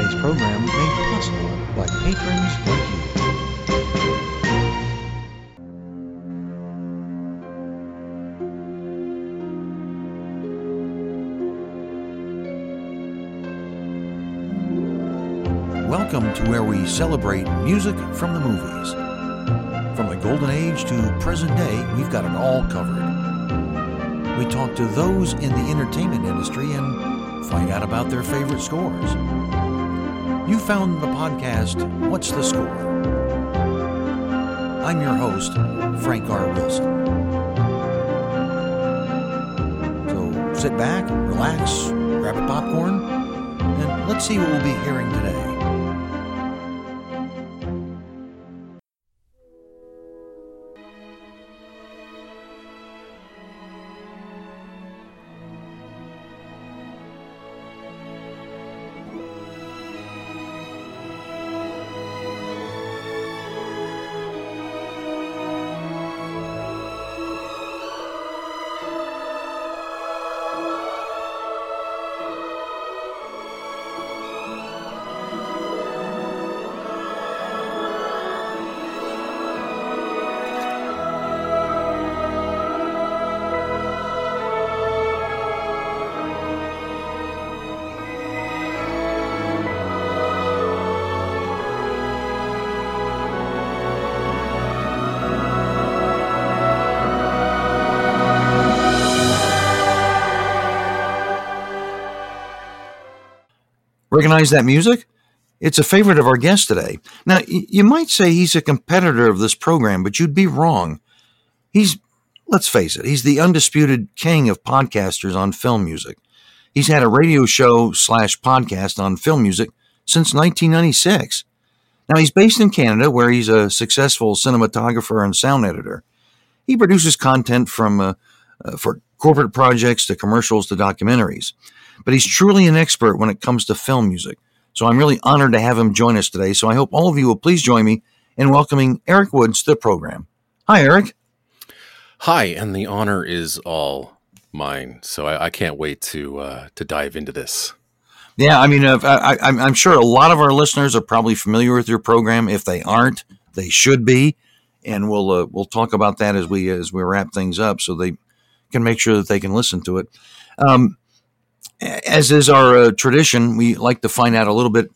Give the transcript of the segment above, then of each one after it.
today's program made possible by patrons like you. Welcome to where we celebrate music from the movies. From the golden age to present day, we've got it all covered. We talk to those in the entertainment industry and find out about their favorite scores. You found the podcast, What's the Score? I'm your host, Frank R. Wilson. So sit back, relax, grab a popcorn, and let's see what we'll be hearing today. Recognize that music? It's a favorite of our guest today. Now, you might say he's a competitor of this program, but you'd be wrong. He's, let's face it, he's the undisputed king of podcasters on film music. He's had a radio show slash podcast on film music since 1996. Now, he's based in Canada, where he's a successful cinematographer and sound editor. He produces content from uh, uh, for corporate projects to commercials to documentaries but he's truly an expert when it comes to film music. So I'm really honored to have him join us today. So I hope all of you will please join me in welcoming Eric Woods to the program. Hi, Eric. Hi, and the honor is all mine. So I, I can't wait to uh, to dive into this. Yeah, I mean, uh, I, I, I'm sure a lot of our listeners are probably familiar with your program. If they aren't, they should be, and we'll uh, we'll talk about that as we as we wrap things up, so they can make sure that they can listen to it. Um, as is our uh, tradition, we like to find out a little bit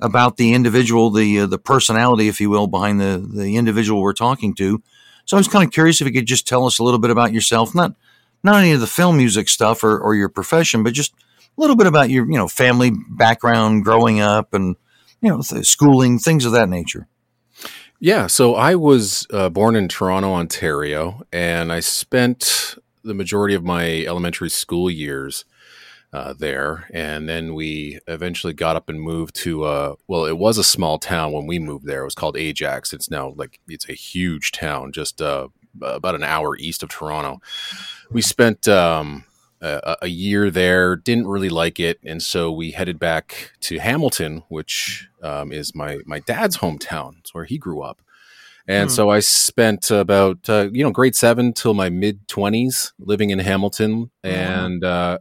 about the individual, the uh, the personality, if you will, behind the the individual we're talking to. So I was kind of curious if you could just tell us a little bit about yourself, not not any of the film music stuff or, or your profession, but just a little bit about your you know family background, growing up, and you know th- schooling, things of that nature. Yeah, so I was uh, born in Toronto, Ontario, and I spent the majority of my elementary school years uh, there. And then we eventually got up and moved to, uh, well, it was a small town when we moved there. It was called Ajax. It's now like, it's a huge town, just uh, about an hour east of Toronto. We spent um, a, a year there, didn't really like it. And so we headed back to Hamilton, which um, is my, my dad's hometown. It's where he grew up. And Hmm. so I spent about, uh, you know, grade seven till my mid 20s living in Hamilton. wow. And uh,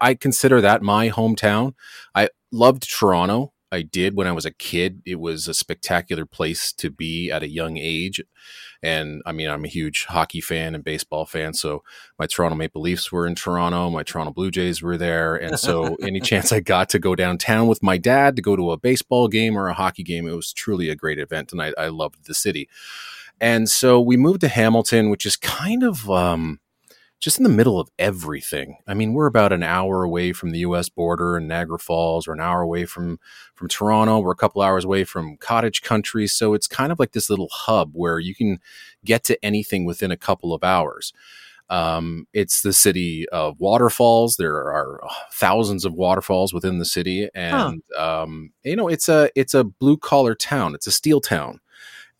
I consider that my hometown. I loved Toronto. I did when I was a kid. It was a spectacular place to be at a young age. And I mean, I'm a huge hockey fan and baseball fan. So my Toronto Maple Leafs were in Toronto. My Toronto Blue Jays were there. And so any chance I got to go downtown with my dad to go to a baseball game or a hockey game, it was truly a great event. And I, I loved the city. And so we moved to Hamilton, which is kind of um, just in the middle of everything. I mean, we're about an hour away from the U.S. border in Niagara Falls, or an hour away from from Toronto. We're a couple hours away from cottage country, so it's kind of like this little hub where you can get to anything within a couple of hours. Um, it's the city of waterfalls. There are thousands of waterfalls within the city, and um, you know, it's a it's a blue collar town. It's a steel town.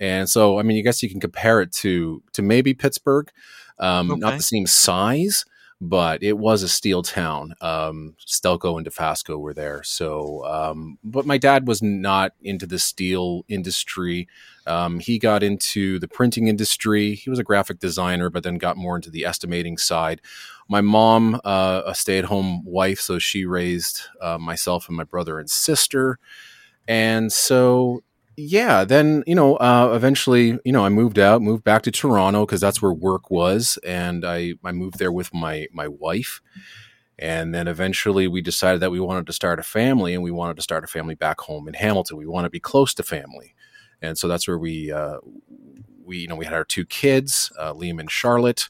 And so, I mean, I guess you can compare it to to maybe Pittsburgh, um, not the same size, but it was a steel town. Um, Stelco and Dofasco were there. So, um, but my dad was not into the steel industry. Um, he got into the printing industry. He was a graphic designer, but then got more into the estimating side. my mom, uh, a stay at home wife, so she raised uh, myself and my brother and sister. And so, yeah, then, you know, uh, eventually, you know, I moved out, moved back to Toronto because that's where work was. And I, I moved there with my, my wife. And then eventually we decided that we wanted to start a family and we wanted to start a family back home in Hamilton. We want to be close to family. And so that's where we, uh, we, you know, we had our two kids, uh, Liam and Charlotte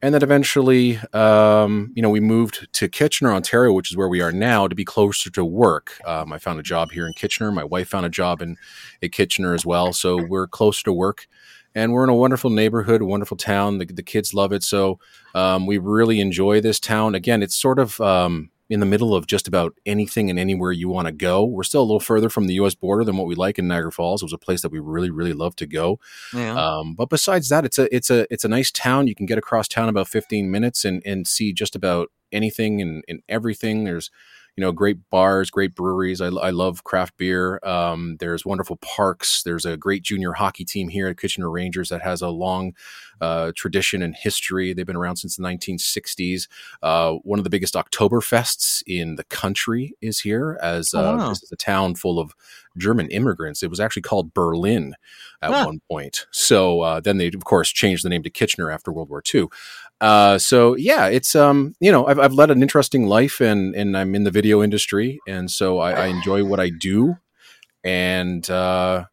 and then eventually, um, you know, we moved to Kitchener, Ontario, which is where we are now, to be closer to work. Um, I found a job here in Kitchener. My wife found a job in, in Kitchener as well, so we're closer to work. And we're in a wonderful neighborhood, a wonderful town. The, the kids love it, so um, we really enjoy this town. Again, it's sort of um, in the middle of just about anything and anywhere you want to go. We're still a little further from the U.S. border than what we like in Niagara Falls. It was a place that we really, really love to go. Yeah. Um, but besides that, it's a it's a it's a nice town. You can get across town about 15 minutes and and see just about anything and, and everything. There's you know, great bars, great breweries. I, I love craft beer. Um, there's wonderful parks. There's a great junior hockey team here at Kitchener Rangers that has a long uh, tradition and history. They've been around since the 1960s. Uh, one of the biggest Oktoberfests in the country is here, as uh, oh, wow. this is a town full of German immigrants. It was actually called Berlin at huh. one point. So uh, then they, of course, changed the name to Kitchener after World War II. Uh, so yeah, it's um, you know, I've, I've led an interesting life, and and I'm in the video industry, and so I, I enjoy what I do, and uh,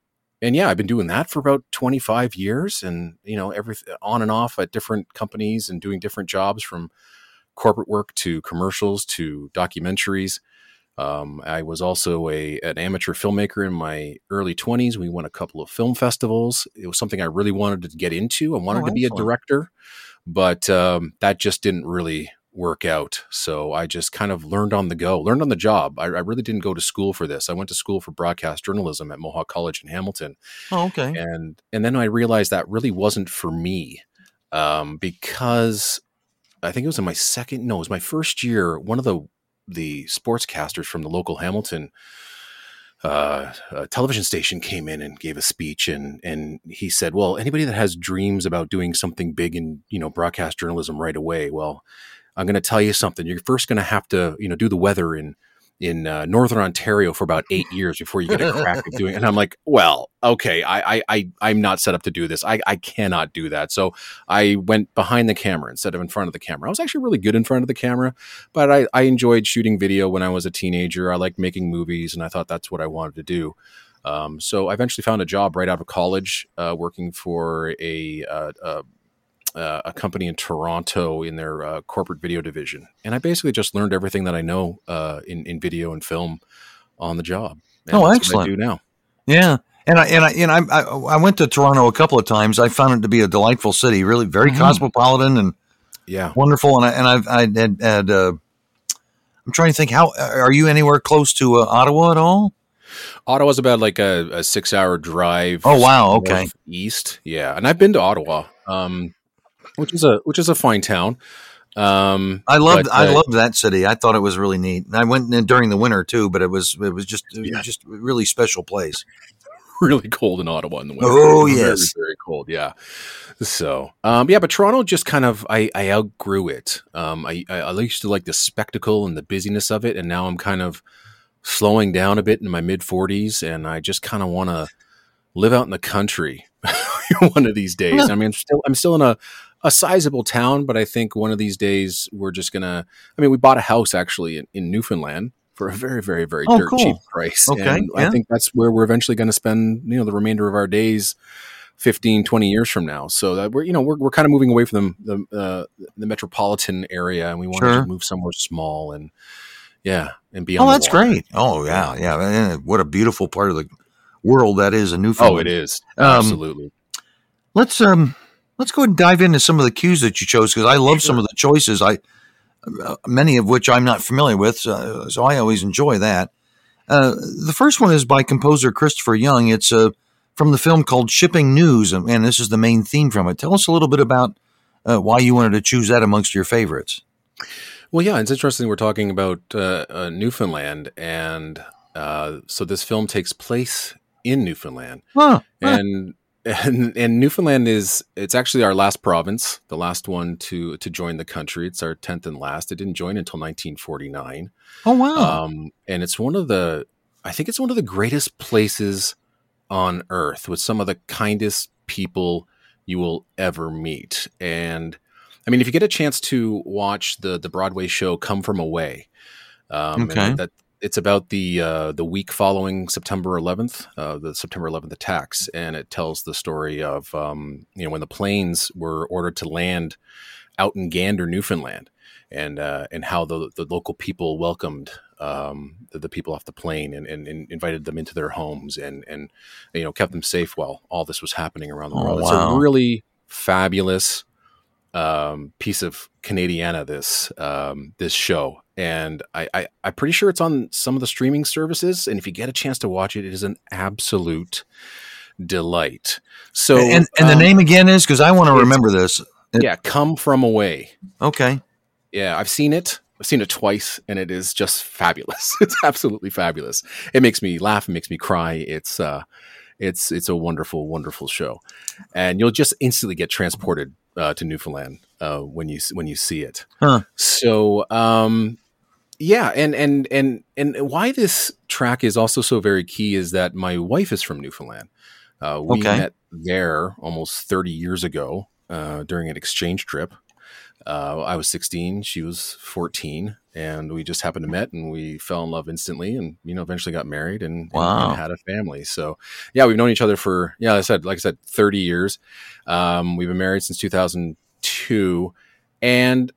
and yeah, I've been doing that for about 25 years, and you know, every on and off at different companies and doing different jobs from corporate work to commercials to documentaries. Um, I was also a an amateur filmmaker in my early 20s. We won a couple of film festivals. It was something I really wanted to get into. I wanted oh, to be a director but um, that just didn't really work out. So I just kind of learned on the go, learned on the job. I, I, really didn't go to school for this. I went to school for broadcast journalism at Mohawk College in Hamilton. Oh, okay. And and then I realized that really wasn't for me um, because I think it was in my second, no, it was my first year. One of the the sportscasters from the local Hamilton uh, a television station came in and gave a speech and and he said, "Well, anybody that has dreams about doing something big in you know broadcast journalism right away, well, I'm going to tell you something. You're first going to have to you know do the weather in in uh, northern Ontario for about eight years before you get a crack at doing. it. And I'm like, well, okay, I, I, I am not set up to do this. I, I cannot do that. So I went behind the camera instead of in front of the camera. I was actually really good in front of the camera, but I, I enjoyed shooting video when I was a teenager. I liked making movies, and I thought that's what I wanted to do. Um, so I eventually found a job right out of college, uh, working for a, uh, a uh, a company in Toronto in their uh, corporate video division, and I basically just learned everything that I know uh, in in video and film on the job. And oh, excellent! do now. Yeah, and I and I and I, I went to Toronto a couple of times. I found it to be a delightful city, really very mm-hmm. cosmopolitan and yeah, wonderful. And I and I've I had, had uh, I'm trying to think how are you anywhere close to uh, Ottawa at all? Ottawa's about like a, a six hour drive. Oh wow, okay, east. Yeah, and I've been to Ottawa. Um, which is a which is a fine town. Um, I loved uh, I loved that city. I thought it was really neat. I went during the winter too, but it was it was just it yeah. was just a really special place. really cold in Ottawa in the winter. Oh yes, very, very cold. Yeah. So, um, yeah, but Toronto just kind of I, I outgrew it. Um, I, I used to like the spectacle and the busyness of it, and now I'm kind of slowing down a bit in my mid 40s, and I just kind of want to live out in the country one of these days. I mean, I'm still I'm still in a a sizable town, but I think one of these days we're just gonna. I mean, we bought a house actually in, in Newfoundland for a very, very, very oh, dirt cool. cheap price. Okay, and yeah. I think that's where we're eventually going to spend, you know, the remainder of our days. 15 20 years from now so that we're you know we're, we're kind of moving away from the the, uh, the metropolitan area and we want sure. to move somewhere small and yeah and be oh that's great oh yeah yeah what a beautiful part of the world that is a Newfoundland oh it is um, absolutely let's um let's go and dive into some of the cues that you chose because I love some of the choices. I uh, many of which I'm not familiar with, uh, so I always enjoy that. Uh, the first one is by composer Christopher Young. It's uh, from the film called Shipping News, and, and, this is the main theme from it. Tell us a little bit about uh, why you wanted to choose that amongst your favorites. Well, yeah, it's interesting. We're talking about uh, Newfoundland, and so this film takes place in Newfoundland, huh, and and, and Newfoundland is it's actually our last province, the last one to to join the country. It's our tenth and last. It didn't join until 1949. Oh wow! Um, and it's one of the I think it's one of the greatest places on earth with some of the kindest people you will ever meet. And I mean, if you get a chance to watch the the Broadway show "Come From Away," um, Okay. that it's about the uh, the week following September 11th, uh, the September 11th attacks, and it tells the story of um, you know when the planes were ordered to land out in Gander, Newfoundland, and uh, and how the the local people welcomed um, the, the people off the plane and, and, and invited them into their homes and and you know kept them safe while all this was happening around the Oh, world. It's a really fabulous um, piece of Canadiana this um, this show, and I, I I'm pretty sure it's on some of the streaming services. And if you get a chance to watch it, it is an absolute delight. So and and the um, name again is because I want to remember this. yeah, come from away. Okay. Yeah, I've seen it. I've seen it twice, and it is just fabulous. It's absolutely fabulous. It makes me laugh. It makes me cry. It's uh, it's it's a wonderful, wonderful show, and you'll just instantly get transported uh, to Newfoundland uh, when you when you see it. Huh. So, um, yeah, and and and and why this track is also so very key is that my wife is from Newfoundland. Uh, we Okay. met there almost 30 years ago uh, during an exchange trip. Uh, I was 16, she was 14, and we just happened to met and we fell in love instantly, and you know, eventually got married and, and- Wow. and had a family. So, yeah, we've known each other for yeah, like I said, like I said, 30 years. Um, we've been married since 2002, and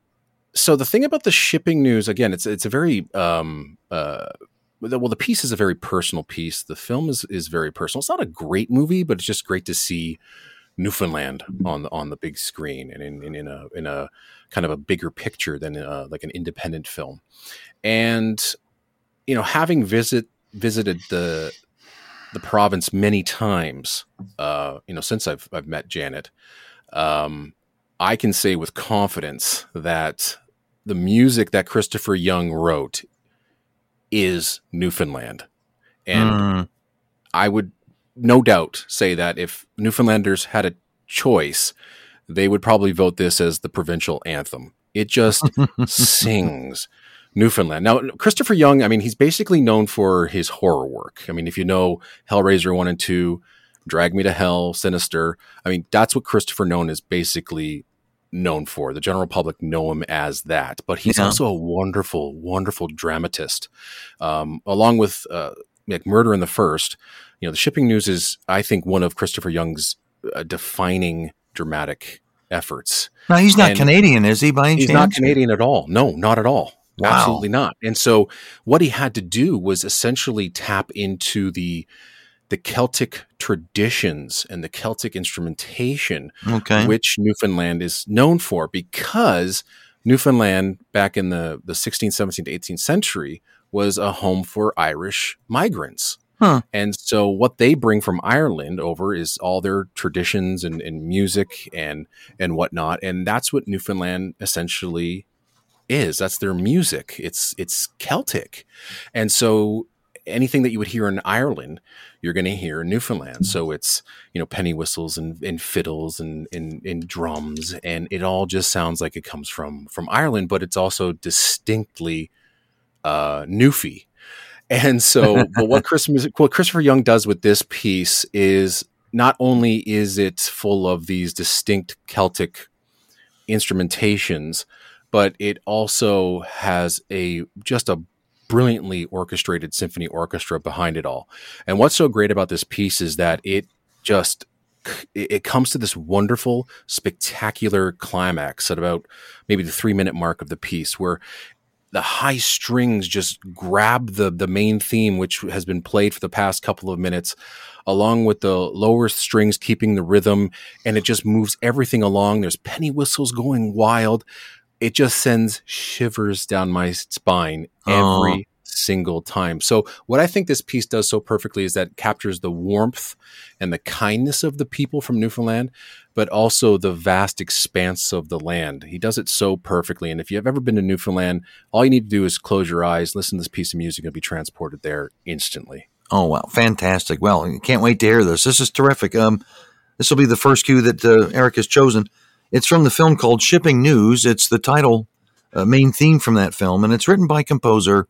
so the thing about the shipping news again, it's it's a very um, uh, well, the piece is a very personal piece. The film is is very personal. It's not a great movie, but it's just great to see Newfoundland on the on the big screen and in, in, in a in a kind of a bigger picture than uh, like an independent film. And you know, having visit visited the the province many times, uh, you know, since I've I've met Janet, um, I can say with confidence that the music that Christopher Young wrote is Newfoundland, and Mm, I would no doubt say that if Newfoundlanders had a choice, they would probably vote this as the provincial anthem. It just sings Newfoundland. Now, Christopher Young, I mean, he's basically known for his horror work. I mean, if you know Hellraiser 1 and 2, Drag Me to Hell, Sinister, I mean, that's what Christopher Nolan is basically known for. The general public know him as that. But he's Yeah. also a wonderful, wonderful dramatist. Um, along with uh, like Murder in the First, you know, the shipping news is, I think, one of Christopher Young's uh, defining dramatic efforts. now he's not And- Canadian, is he? By any He's chance? not Canadian at all. No, not at all. Wow. Absolutely not. And so what he had to do was essentially tap into the the Celtic traditions and the Celtic instrumentation Okay. which Newfoundland is known for because Newfoundland back in the, the 16th, 17th, 18th century was a home for Irish migrants. Huh. And so what they bring from Ireland over is all their traditions and, and music and and whatnot. And that's what Newfoundland essentially is. That's their music. It's it's Celtic. And so anything that you would hear in Ireland, you're going to hear in Newfoundland. So it's you know penny whistles and, and fiddles and, and and drums, and it all just sounds like it comes from from Ireland, but it's also distinctly uh, Newfie. And so, but what Christmas, what Christopher Young does with this piece is not only is it full of these distinct Celtic instrumentations, but it also has a just a brilliantly orchestrated symphony orchestra behind it all. And what's so great about this piece is that it just it it comes to this wonderful, spectacular climax at about maybe the three minute mark of the piece, where the high strings just grab the the main theme, which has been played for the past couple of minutes, along with the lower strings keeping the rhythm, and it just moves everything along. There's penny whistles going wild. It just sends shivers down my spine every single time. So what I think this piece does so perfectly is that captures the warmth and the kindness of the people from Newfoundland, but also the vast expanse of the land. He does it so perfectly. And if you've ever been to Newfoundland, all you need to do is close your eyes, listen to this piece of music, and be transported there instantly. Oh wow, fantastic! Well, can't wait to hear this. This is terrific. Um, This will be the first cue that uh, Eric has chosen. It's from the film called Shipping News. It's the title, uh, main theme from that film, and it's written by composer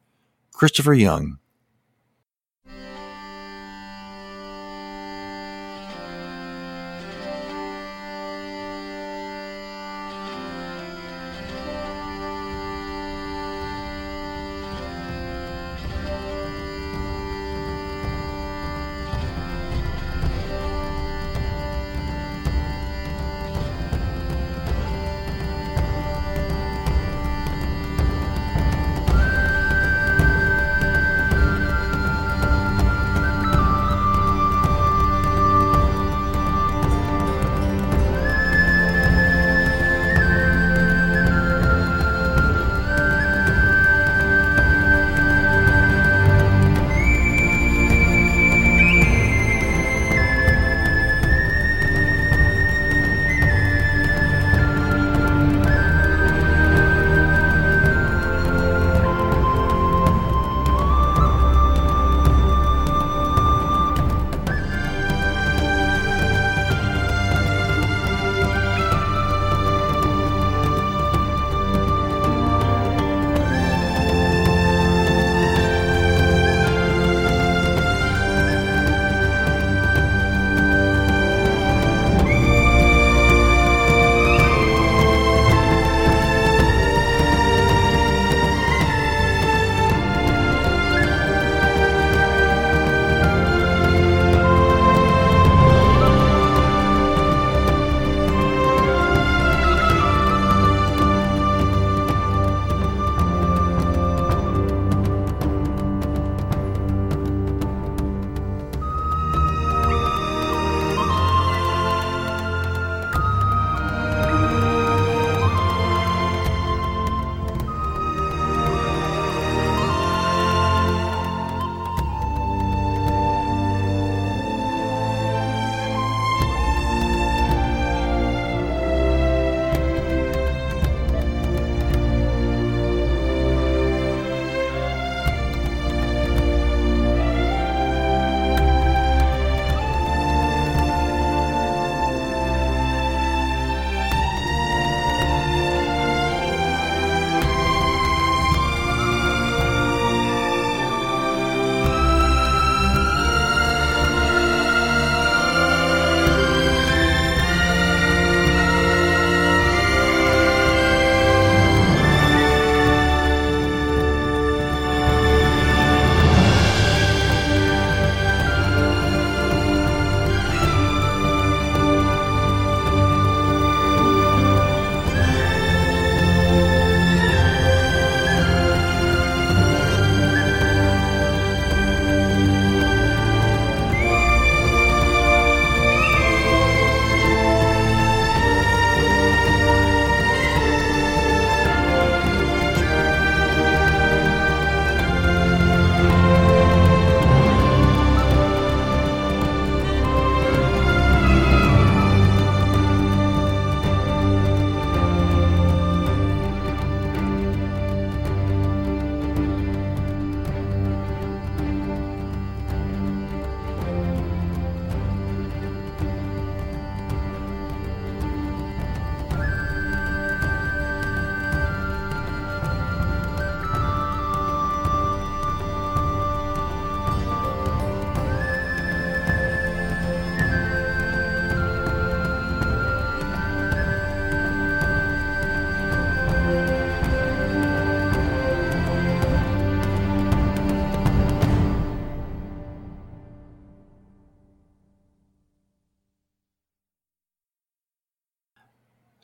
Christopher Young.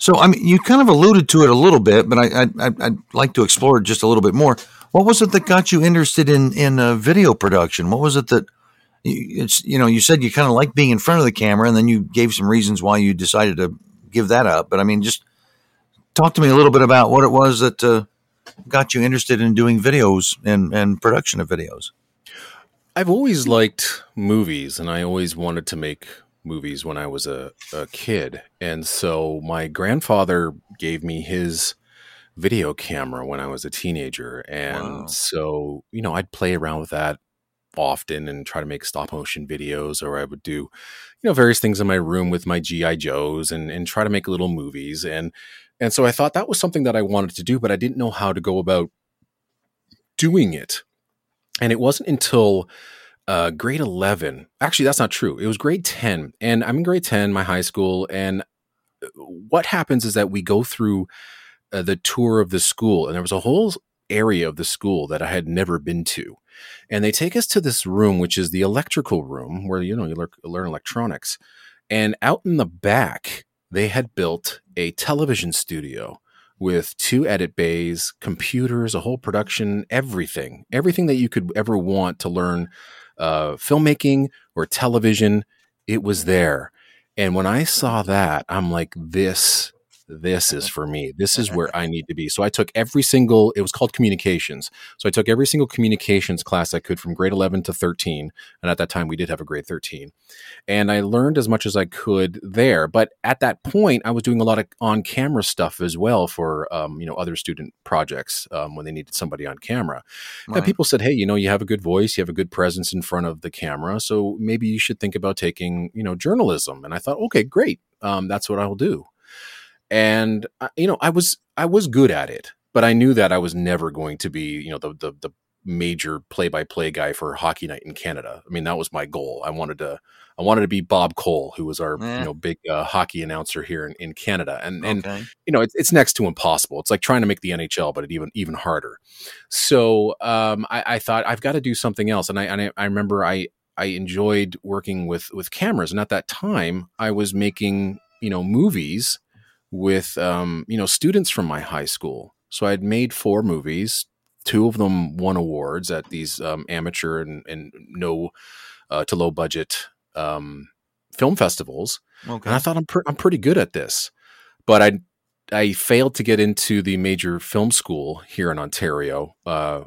So, I mean, you kind of alluded to it a little bit, but I, would like to explore it just a little bit more. What was it that got you interested in in uh, video production? What was it that it's you know you said you kind of like being in front of the camera, and then you gave some reasons why you decided to give that up. But I mean, just talk to me a little bit about what it was that uh, got you interested in doing videos and and production of videos. I've always liked movies, and I always wanted to make movies when I was a, a kid. And so my grandfather gave me his video camera when I was a teenager. And wow. so, you know, I'd play around with that often and try to make stop motion videos, or I would do, you know, various things in my room with my GI Joes and and try to make little movies. And and so I thought that was something that I wanted to do, but I didn't know how to go about doing it. And it wasn't until uh, grade 11. Actually, that's not true. It was grade 10. And I'm in grade 10, my high school. And uh, what happens is that we go through uh, the tour of the school, and there was a whole area of the school that I had never been to. And they take us to this room, which is the electrical room where, you know, you learn, learn electronics. And out in the back, they had built a television studio with two edit bays, computers, a whole production, everything, everything that you could ever want to learn uh, filmmaking or television. It was there. And when I saw that, I'm like, this this is for me. This is where I need to be. So I took every single, it was called communications. So I took every single communications class I could from grade 11 to 13. And at that time, we did have a grade 13. And I learned as much as I could there. But at that point, I was doing a lot of on camera stuff as well for, um, you know, other student projects um, when they needed somebody on camera. Right. And people said, hey, you know, you have a good voice, you have a good presence in front of the camera. So maybe you should think about taking, you know, journalism. And I thought, okay, great. Um, that's what I'll do and uh, you know i was i was good at it but i knew that i was never going to be you know the the, the major play-by-play guy for hockey night in canada. I mean that was my goal. I wanted to i wanted to be bob cole who was our you know big uh, hockey announcer here in, in canada. And and okay. you know it's, it's next to impossible. It's like trying to make the nhl but it even even harder. So um, I, I thought i've got to do something else. And i and I, I remember i I enjoyed working with with cameras, and at that time, I was making you know movies with um, you know students from my high school. So I'd made four movies. Two of them won awards at these um, amateur and, and no uh, to low budget um, film festivals. Okay. And I thought I'm pre- I'm pretty good at this, but I I failed to get into the major film school here in Ontario. Uh,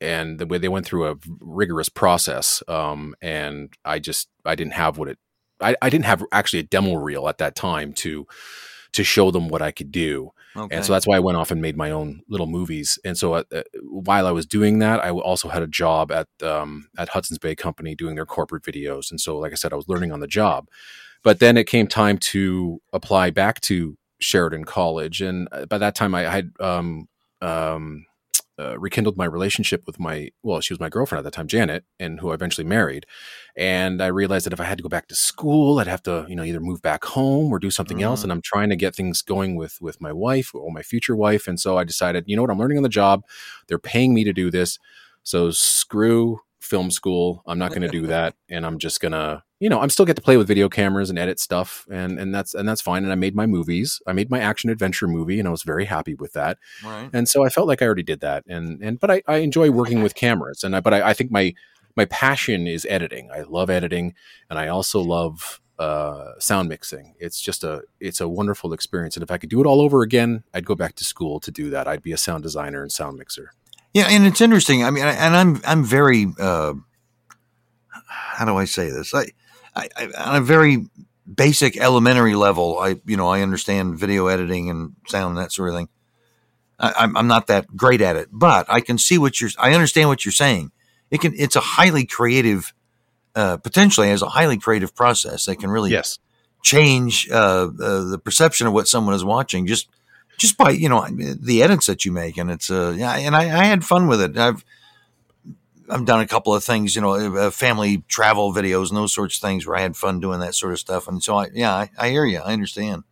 and the way they went through a rigorous process, um, and I just I didn't have what it I, I didn't have actually a demo reel at that time to to show them what I could do. Okay. And so that's why I went off and made my own little movies. And so uh, uh, while I was doing that, I also had a job at um, at Hudson's Bay Company doing their corporate videos. And so, like I said, I was learning on the job. But then it came time to apply back to Sheridan College, and uh, by that time, I had um, um, uh, rekindled my relationship with my well she was my girlfriend at the time janet and who i eventually married. And i realized that if i had to go back to school i'd have to you know either move back home or do something mm-hmm. else and i'm trying to get things going with with my wife or my future wife. And so i decided you know what? I'm learning on the job. They're paying me to do this. So screw film school. I'm not going to do that, and I'm just gonna, you know, I'm still get to play with video cameras and edit stuff, and and that's and that's fine. And I made my movies. I made my action adventure movie, and I was very happy with that. Right. And so I felt like I already did that, and and but I, I enjoy working with cameras, and I but I, I think my my passion is editing. I love editing, and I also love uh, sound mixing. It's just a it's a wonderful experience, and if I could do it all over again, I'd go back to school to do that. I'd be a sound designer and sound mixer. Yeah, and it's interesting. I mean, and I'm I'm very uh, how do I say this? I, I, I on a very basic elementary level, I you know I understand video editing and sound and that sort of thing. I, am I'm not that great at it, but I can see what you're. I understand what you're saying. It can. It's a highly creative, uh, potentially as a highly creative process that can really yes. change uh, uh, the perception of what someone is watching. Just just by you know the edits that you make, and it's uh yeah, and I, I had fun with it. I've I've done a couple of things, you know, uh, family travel videos and those sorts of things where I had fun doing that sort of stuff. And so I yeah, I, I hear you, I understand.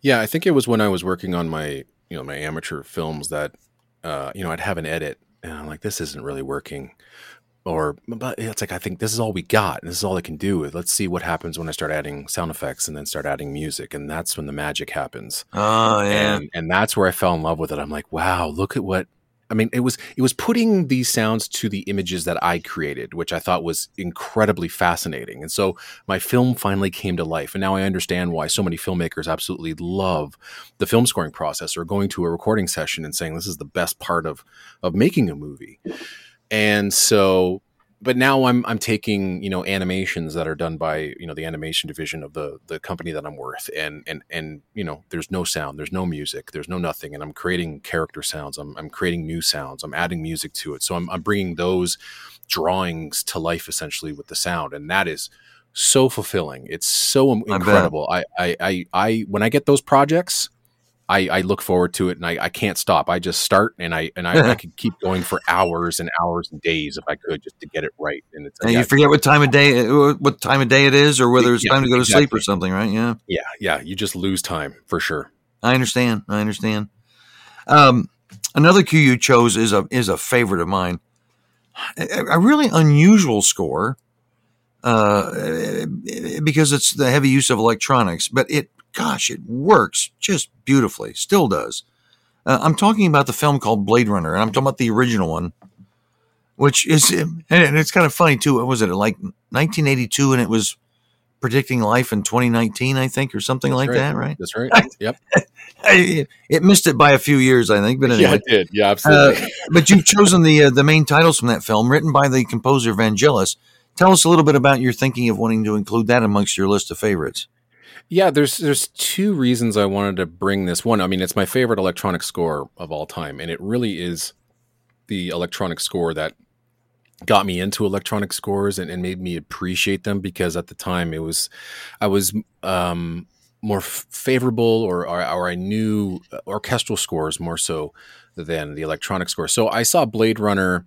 Yeah, I think it was when I was working on my you know my amateur films that uh, you know I'd have an edit and I'm like this isn't really working or but it's like I think this is all we got. And this is all I can do. Let's see what happens when I start adding sound effects and then start adding music, and that's when the magic happens. Oh yeah, and, and that's where I fell in love with it. I'm like, wow, look at what. I mean, it was it was putting these sounds to the images that I created, which I thought was incredibly fascinating. And so my film finally came to life, and now I understand why so many filmmakers absolutely love the film scoring process or going to a recording session and saying this is the best part of of making a movie and so but now I'm I'm taking you know animations that are done by you know the animation division of the the company that I'm with, and and and you know there's no sound, there's no music, there's no nothing, and I'm creating character sounds, I'm I'm creating new sounds, I'm adding music to it, so I'm I'm bringing those drawings to life essentially with the sound, and that is so fulfilling. It's so incredible. I, I I I when I get those projects, I, I, look forward to it and I, I, can't stop. I just start and I and I, I, could keep going for hours and hours and days if I could just to get it right. And, it's, and yeah, you forget what time of day what time of day it is or whether it's yeah, time to go exactly. to sleep or something, right? Yeah. Yeah, yeah. You just lose time for sure. I understand. I understand. Um, another cue you chose is a is a favorite of mine. A, a really unusual score uh, because it's the heavy use of electronics, but it gosh, it works just beautifully. Still does. Uh, I'm talking about the film called Blade Runner, and I'm talking about the original one, which is, and it's kind of funny too. What was it like 1982, and it was predicting life in 2019, I think, or something That's like right. that, right? That's right. Yep. it, it missed it by a few years, I think, but anyway. Yeah, it did. Yeah, absolutely. Uh, but you've chosen the uh, the main titles from that film, written by the composer Vangelis. Tell us a little bit about your thinking of wanting to include that amongst your list of favorites. Yeah, there's there's two reasons I wanted to bring this. One, I mean, it's my favorite electronic score of all time, and it really is the electronic score that got me into electronic scores and, and made me appreciate them because at the time it was I was um, more f- favorable or, or, or I knew orchestral scores more so than the electronic score. So I saw Blade Runner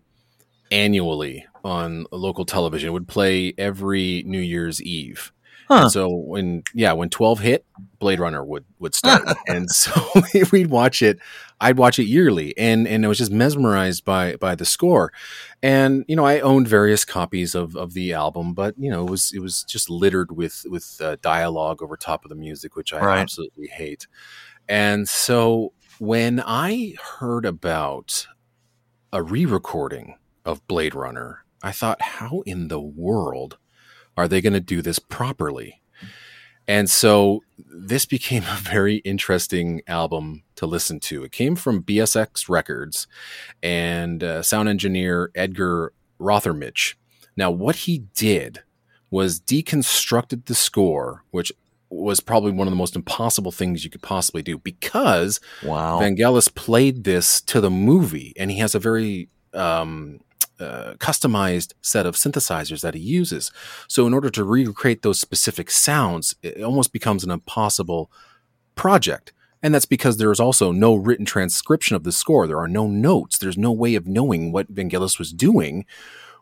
annually on local television. It would play every New Year's Eve. Huh. so when yeah, when 12 hit, Blade Runner would would start. and so we'd watch it. I'd watch it yearly and and I was just mesmerized by by the score. And you know, I owned various copies of of the album, but you know, it was it was just littered with with uh, dialogue over top of the music, which I right. absolutely hate. And so when I heard about a re-recording of Blade Runner, I thought, how in the world are they going to do this properly? And so this became a very interesting album to listen to. It came from BSX Records and uh, sound engineer Edgar Rothermich. Now, what he did was deconstructed the score, which was probably one of the most impossible things you could possibly do because wow. Vangelis played this to the movie and he has a very um, uh, customized set of synthesizers that he uses. So, in order to recreate those specific sounds, it almost becomes an impossible project. And that's because there is also no written transcription of the score. There are no notes. There's no way of knowing what Vangelis was doing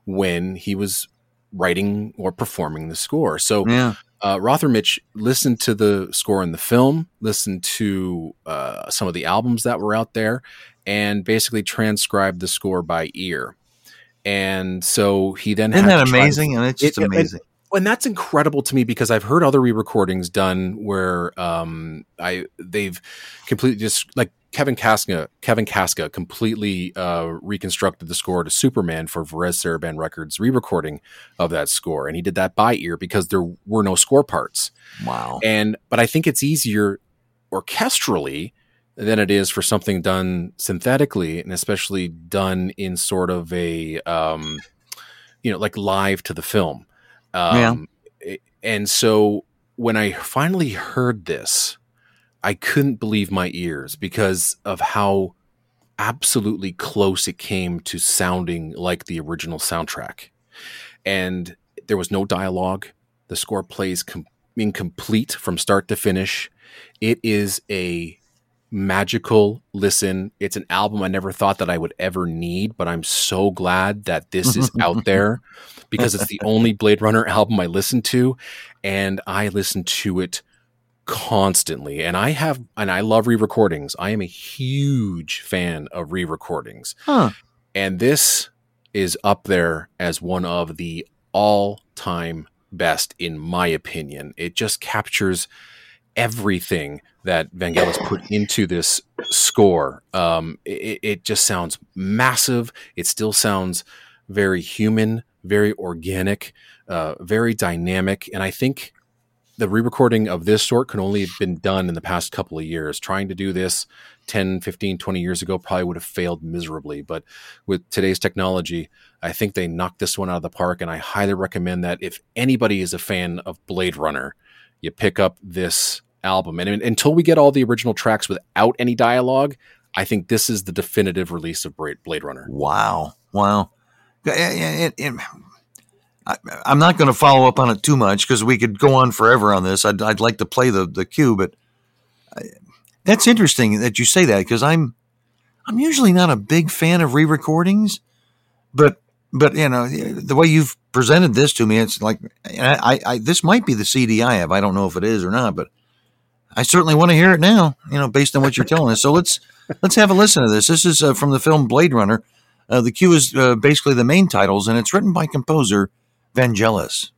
when he was writing or performing the score. So, yeah. uh, Rothermich listened to the score in the film, listened to uh, some of the albums that were out there, and basically transcribed the score by ear and so he then isn't that amazing? and it's just it, amazing. It, and that's incredible to me because I've heard other re-recordings done where um, I they've completely just like Kevin Kaska Kevin Kaska completely uh, reconstructed the score to Superman for Varèse Sarabande Records re-recording of that score, and he did that by ear because there were no score parts. Wow! And but I think it's easier orchestrally than it is for something done synthetically and especially done in sort of a um, you know like live to the film. Um, yeah. and so when i finally heard this i couldn't believe my ears because of how absolutely close it came to sounding like the original soundtrack. And there was no dialogue. The score plays com- incomplete from start to finish. It is a magical listen. It's an album I never thought that I would ever need, but I'm so glad that this is out there because it's the only Blade Runner album I listen to and I listen to it constantly. And I have and I love re-recordings. I am a huge fan of re-recordings. Huh. And this is up there as one of the all-time best in my opinion. It just captures everything that Vangelis put into this score. Um, it, it, just sounds massive. It still sounds very human, very organic, uh, very dynamic. And I think the re-recording of this sort can only have been done in the past couple of years. Trying to do this 10, 15, 20 years ago probably would have failed miserably. But with today's technology, I think they knocked this one out of the park. And I highly recommend that if anybody is a fan of Blade Runner, you pick up this album. And, and until we get all the original tracks without any dialogue, I think this is the definitive release of Blade Runner. Wow. Wow. It, it, it, I, am not going to follow up on it too much because we could go on forever on this. I'd, I'd like to play the, the cue, but I, that's interesting that you say that because I'm I'm usually not a big fan of re-recordings, but but you know the way you've presented this to me, it's like I, I, this might be the CD I have. I don't know if it is or not, but I certainly want to hear it now. You know, based on what you're telling us. So let's let's have a listen to this. This is uh, from the film Blade Runner. Uh, the cue is uh, basically the main titles, and it's written by composer Vangelis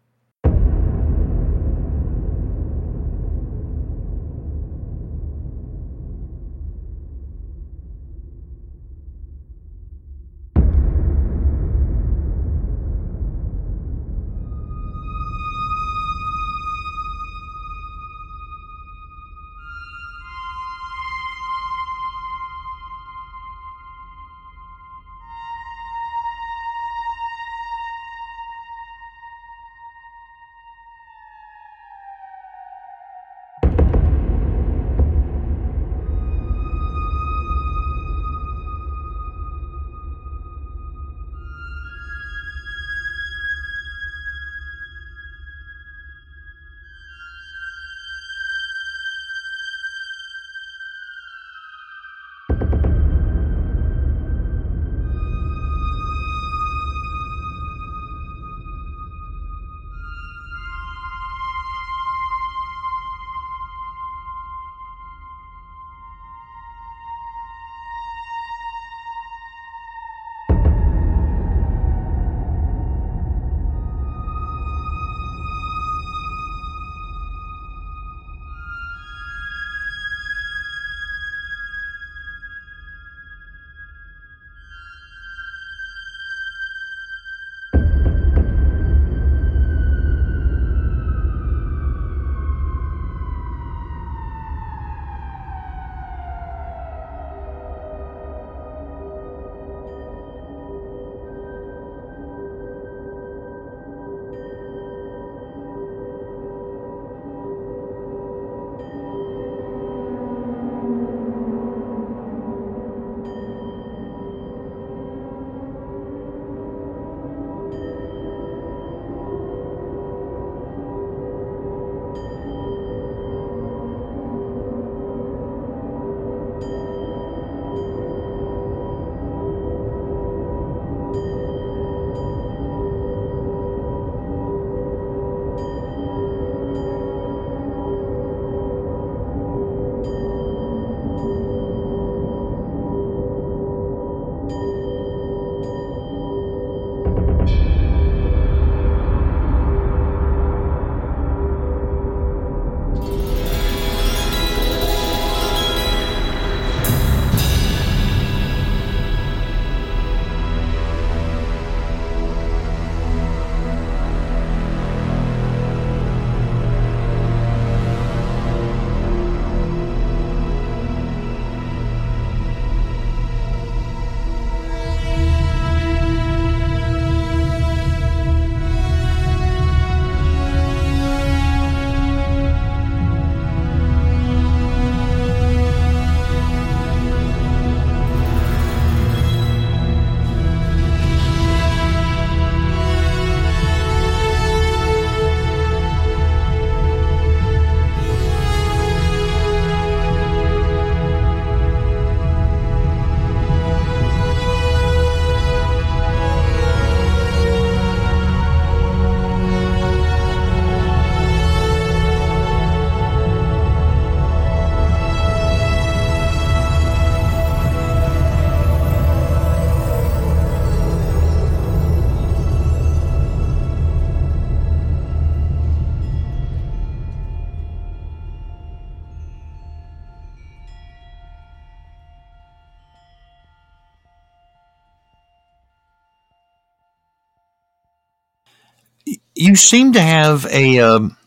you seem to have a um,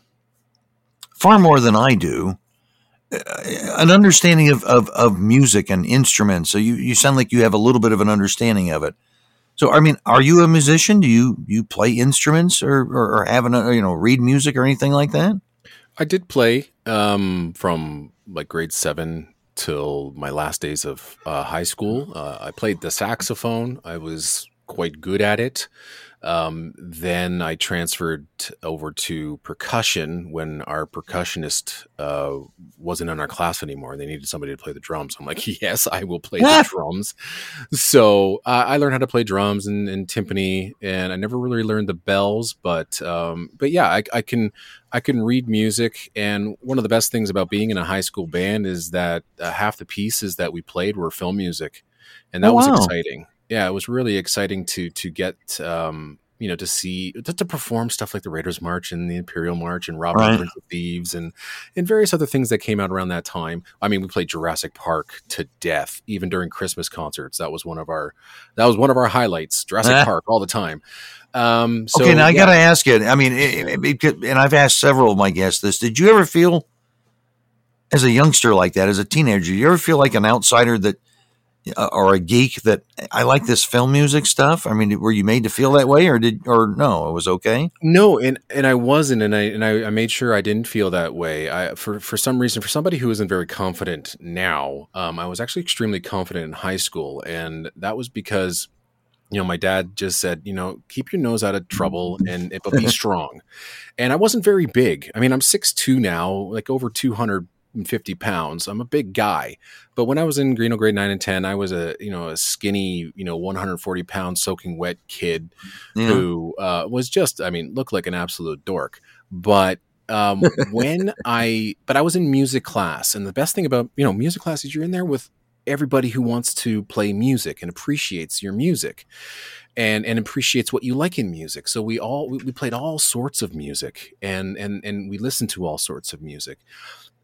far more than I do, uh, an understanding of, of, of music and instruments. So you, you sound like you have a little bit of an understanding of it. So, I mean, are you a musician? Do you you play instruments or, or, or have an, you know, read music or anything like that? I did play um, from like grade seven till my last days of uh, high school. Uh, I played the saxophone. I was quite good at it. Um, then I transferred over to percussion when our percussionist uh, wasn't in our class anymore. And they needed somebody to play the drums. I'm like, yes, I will play the drums. So uh, I learned how to play drums and, and, timpani, and I never really learned the bells. But um, but yeah, I, I, can I can read music. And one of the best things about being in a high school band is that uh, half the pieces that we played were film music, and that oh, was wow. exciting yeah, it was really exciting to to get um, you know to see to, to, perform stuff like the Raiders March and the Imperial March and Robin right. Prince of Thieves and and various other things that came out around that time. I mean, we played Jurassic Park to death, even during Christmas concerts. That was one of our that was one of our highlights. Jurassic eh. Park all the time. Um, so, okay, now I got to ask you. I mean, it, it, it, and I've asked several of my guests this. Did you ever feel, as a youngster like that, as a teenager, you ever feel like an outsider that uh, or a geek that I like this film music stuff? I mean, were you made to feel that way, or did or no? It was okay. No, and and I wasn't, and I and I, I made sure I didn't feel that way. I for for some reason, for somebody who isn't very confident now, um, I was actually extremely confident in high school, and that was because you know, my dad just said, you know, keep your nose out of trouble and but be strong. And I wasn't very big. I mean, I'm 6'2 now, like over 200 50 pounds. I'm a big guy, but when I was in Greeno grade nine and 10, I was a, you know, a skinny, you know, 140 pound soaking wet kid who uh, was just, I mean, looked like an absolute dork. But um, when I, but I was in music class. And the best thing about, you know, music class is you're in there with everybody who wants to play music and appreciates your music and and appreciates what you like in music so we all we, we played all sorts of music and and and we listened to all sorts of music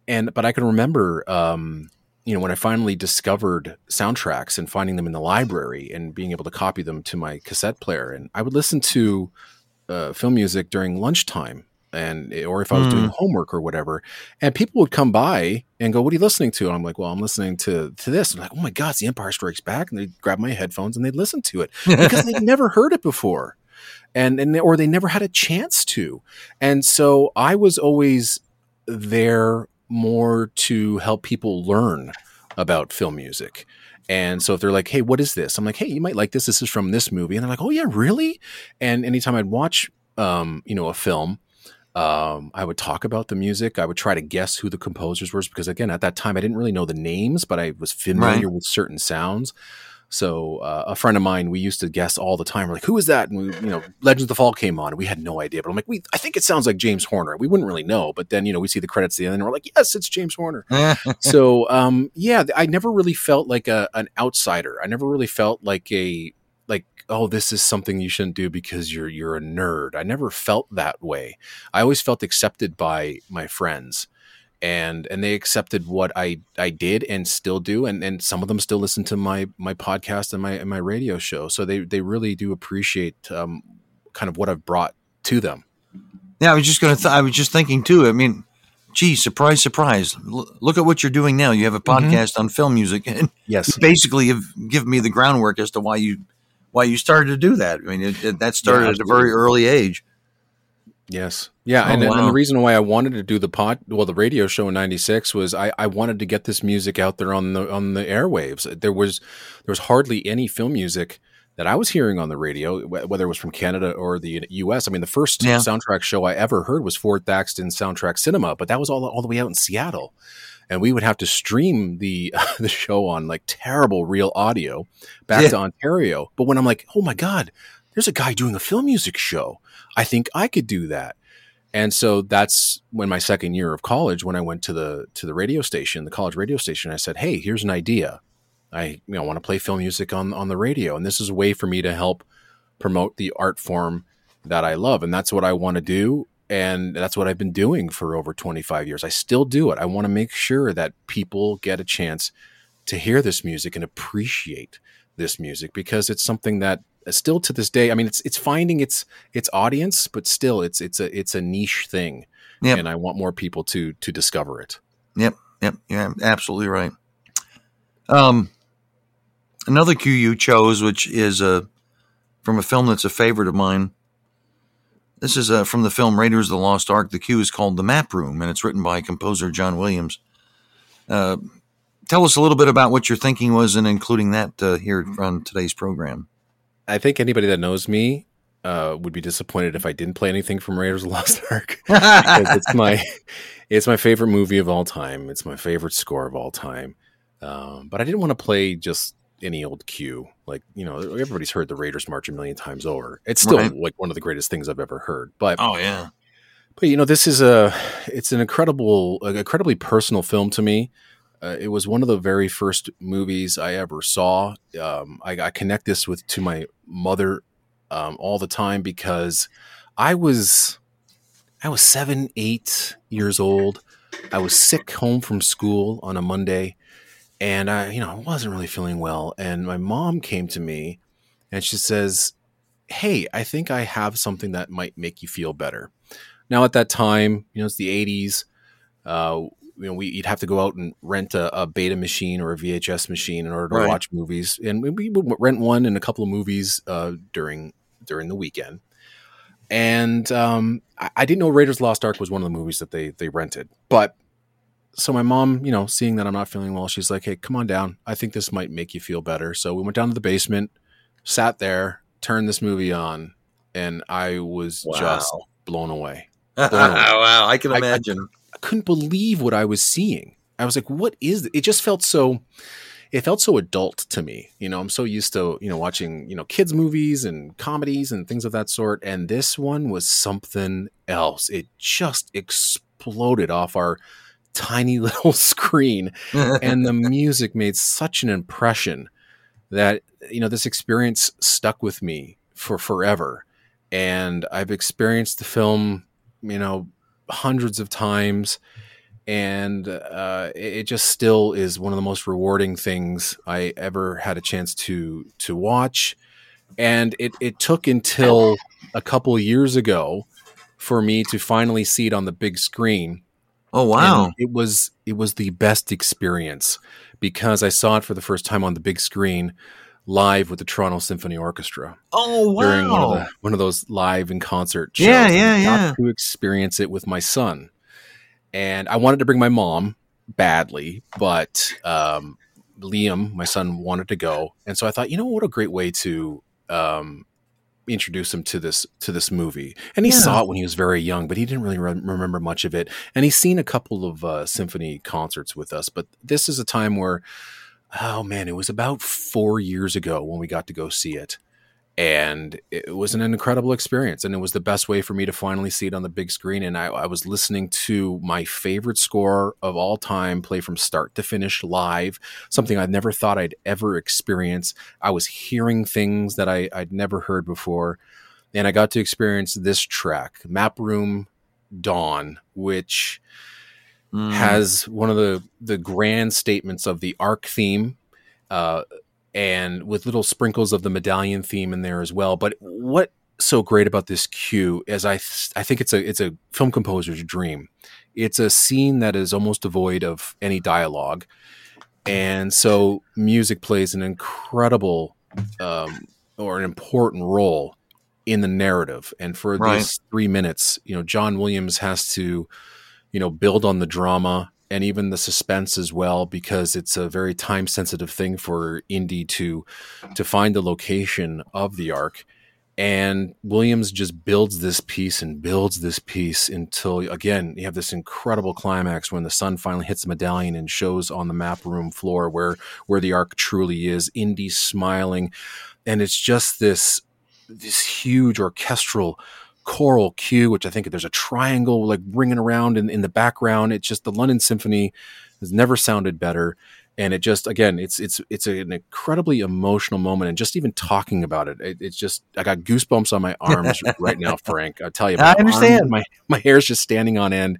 and but I can remember, um, you know, when I finally discovered soundtracks and finding them in the library and being able to copy them to my cassette player, and I would listen to uh, film music during lunchtime and or if I was mm. doing hmm. homework or whatever, and people would come by and go, "What are you listening to?" And I'm like, "Well, I'm listening to to this." And I'm like, "Oh my god, it's The Empire Strikes Back!" And they grab my headphones and they'd listen to it because they'd never heard it before, and and or they never had a chance to. And so I was always there more to help people learn about film music. And so if they're like, "Hey, what is this?" I'm like, "Hey, you might like this. This is from this movie." And they're like, "Oh yeah, really?" And anytime I'd watch, um, you know, a film, um, I would talk about the music. I would try to guess who the composers were because, again, at that time I didn't really know the names, but I was familiar right. with certain sounds. So uh, a friend of mine, we used to guess all the time. We're like, "Who is that?" And we, you know, Legends of the Fall came on, and we had no idea. But I'm like, "We, I think it sounds like James Horner." We wouldn't really know, but then you know, we see the credits at the end, and we're like, "Yes, it's James Horner." so um, yeah, I never really felt like a, an outsider. I never really felt like a like oh this is something you shouldn't do because you're you're a nerd i never felt that way i always felt accepted by my friends and and they accepted what I I did and still do and and some of them still listen to my my podcast and my and my radio show so they they really do appreciate um, kind of what I've brought to them. Yeah, I was just gonna th- I was just thinking too. I mean, gee, surprise, surprise! L- look at what you're doing now. You have a mm-hmm. podcast mm-hmm. on film music, and yes, basically have given me the groundwork as to why you why you started to do that. I mean, it, it, that started yeah, at a very early age. Yes. Yeah. Oh, and, wow. and, the reason why I wanted to do the pod, well, the radio show in 96 was I, I wanted to get this music out there on the, on the airwaves. There was, there was hardly any film music that I was hearing on the radio, whether it was from Canada or the US. I mean, the first yeah. soundtrack show I ever heard was Fort Thaxton Soundtrack Cinema, but that was all, all the way out in Seattle. And we would have to stream the the show on like terrible real audio back yeah. to Ontario. But when I'm like, oh my God, there's a guy doing a film music show. I think I could do that. And so that's when my second year of college, when I went to the to the radio station, the college radio station, I said, "Hey, here's an idea. I you know want to play film music on on the radio, and this is a way for me to help promote the art form that I love, and that's what I want to do." And that's what I've been doing for over 25 years. I still do it. I want to make sure that people get a chance to hear this music and appreciate this music because it's something that still to this day, I mean, it's it's finding its its audience, but still, it's it's a it's a niche thing. Yep. and I want more people to to discover it. Yep, yep, yeah, absolutely right. Um, another cue you chose, which is uh, from a film that's a favorite of mine. This is uh, from the film Raiders of the Lost Ark. The cue is called The Map Room, and it's written by composer John Williams. Uh, tell us a little bit about what your thinking was in including that uh, here on today's program. I think anybody that knows me uh, would be disappointed if I didn't play anything from Raiders of the Lost Ark because it's my it's my favorite movie of all time. It's my favorite score of all time. Um, but I didn't want to play just any old cue. Like you know, everybody's heard the Raiders March a million times over. It's still Right. like one of the greatest things I've ever heard. But oh yeah, but you know, this is a it's an incredible, incredibly personal film to me. Uh, it was one of the very first movies I ever saw. Um, I, I connect this with to my mother um, all the time because I was I was seven, eight years old. I was sick home from school on a Monday, and I, you know, I wasn't really feeling well. And my mom came to me, and she says, "Hey, I think I have something that might make you feel better." Now, at that time, you know, it's the '80s. Uh, you know, we, you'd have to go out and rent a, a beta machine or a VHS machine in order to Right. watch movies, and we- we would rent one and a couple of movies uh, during during the weekend. And um, I, I didn't know Raiders of the Lost Ark was one of the movies that they they rented, but so my mom, you know, seeing that I'm not feeling well, she's like, "Hey, come on down. I think this might make you feel better." So we went down to the basement, sat there, turned this movie on, and I was just blown away. wow, I can I- I- imagine. I couldn't believe what I was seeing. I was like, "What is this? it?" Just felt so. It felt so adult to me. You know, I'm so used to you know watching you know kids movies and comedies and things of that sort, and this one was something else. It just exploded off our tiny little screen, and the music made such an impression that you know this experience stuck with me for forever. And I've experienced the film, you know, hundreds of times and uh, it just still is one of the most rewarding things I ever had a chance to to watch. And it it took until a couple years ago for me to finally see it on the big screen. oh wow, And it was it was the best experience because I saw it for the first time on the big screen live with the Toronto Symphony Orchestra oh during one of, wow. the, one of those live in concert shows. Yeah, and I yeah, got yeah. To experience it with my son, and I wanted to bring my mom badly, but um, Liam, my son, wanted to go, and so I thought, you know, what a great way to um, introduce him to this to this movie. And he Yeah. saw it when he was very young, but he didn't really re- remember much of it. And he's seen a couple of uh, symphony concerts with us, but this is a time where. Oh man, it was about four years ago when we got to go see it. And it was an incredible experience and it was the best way for me to finally see it on the big screen. And I, I was listening to my favorite score of all time play from start to finish live something I'd never thought i'd ever experience. I was hearing things that I, i'd never heard before. And i got to experience this track map room dawn which Mm. has one of the the grand statements of the arc theme uh and with little sprinkles of the medallion theme in there as well but what so great about this cue is i th- i think it's a it's a film composer's dream it's a scene that is almost devoid of any dialogue and so music plays an incredible um or an important role in the narrative and for Right. these 3 minutes you know John Williams has to you know build on the drama and even the suspense as well because it's a very time sensitive thing for Indy to to find the location of the ark. And Williams just builds this piece and builds this piece until again you have this incredible climax when the sun finally hits the medallion and shows on the map room floor where where the ark truly is Indy smiling. And it's just this this huge orchestral choral cue, which I think there's a triangle like ringing around in, in the background. It's just the London Symphony has never sounded better. And it just again, it's it's it's an incredibly emotional moment, and just even talking about it, it it's just I got goosebumps on my arms right now, Frank. I tell you, I arms- understand. my my hair's just standing on end,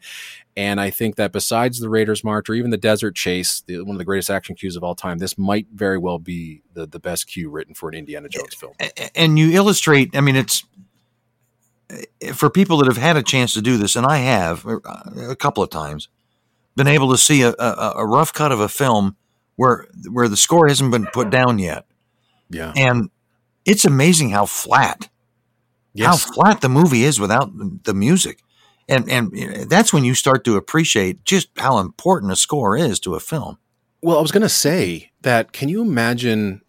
and I think that besides the Raiders March or even the Desert Chase, the, one of the greatest action cues of all time, this might very well be the the best cue written for an Indiana Jones film. And you illustrate i mean it's for people that have had a chance to do this, and I have uh, a couple of times, been able to see a, a, a rough cut of a film where where the score hasn't been put down yet. Yeah. And it's amazing how flat Yes. how flat the movie is without the music. And and that's when you start to appreciate just how important a score is to a film. Well, I was going to say that. Can you imagine,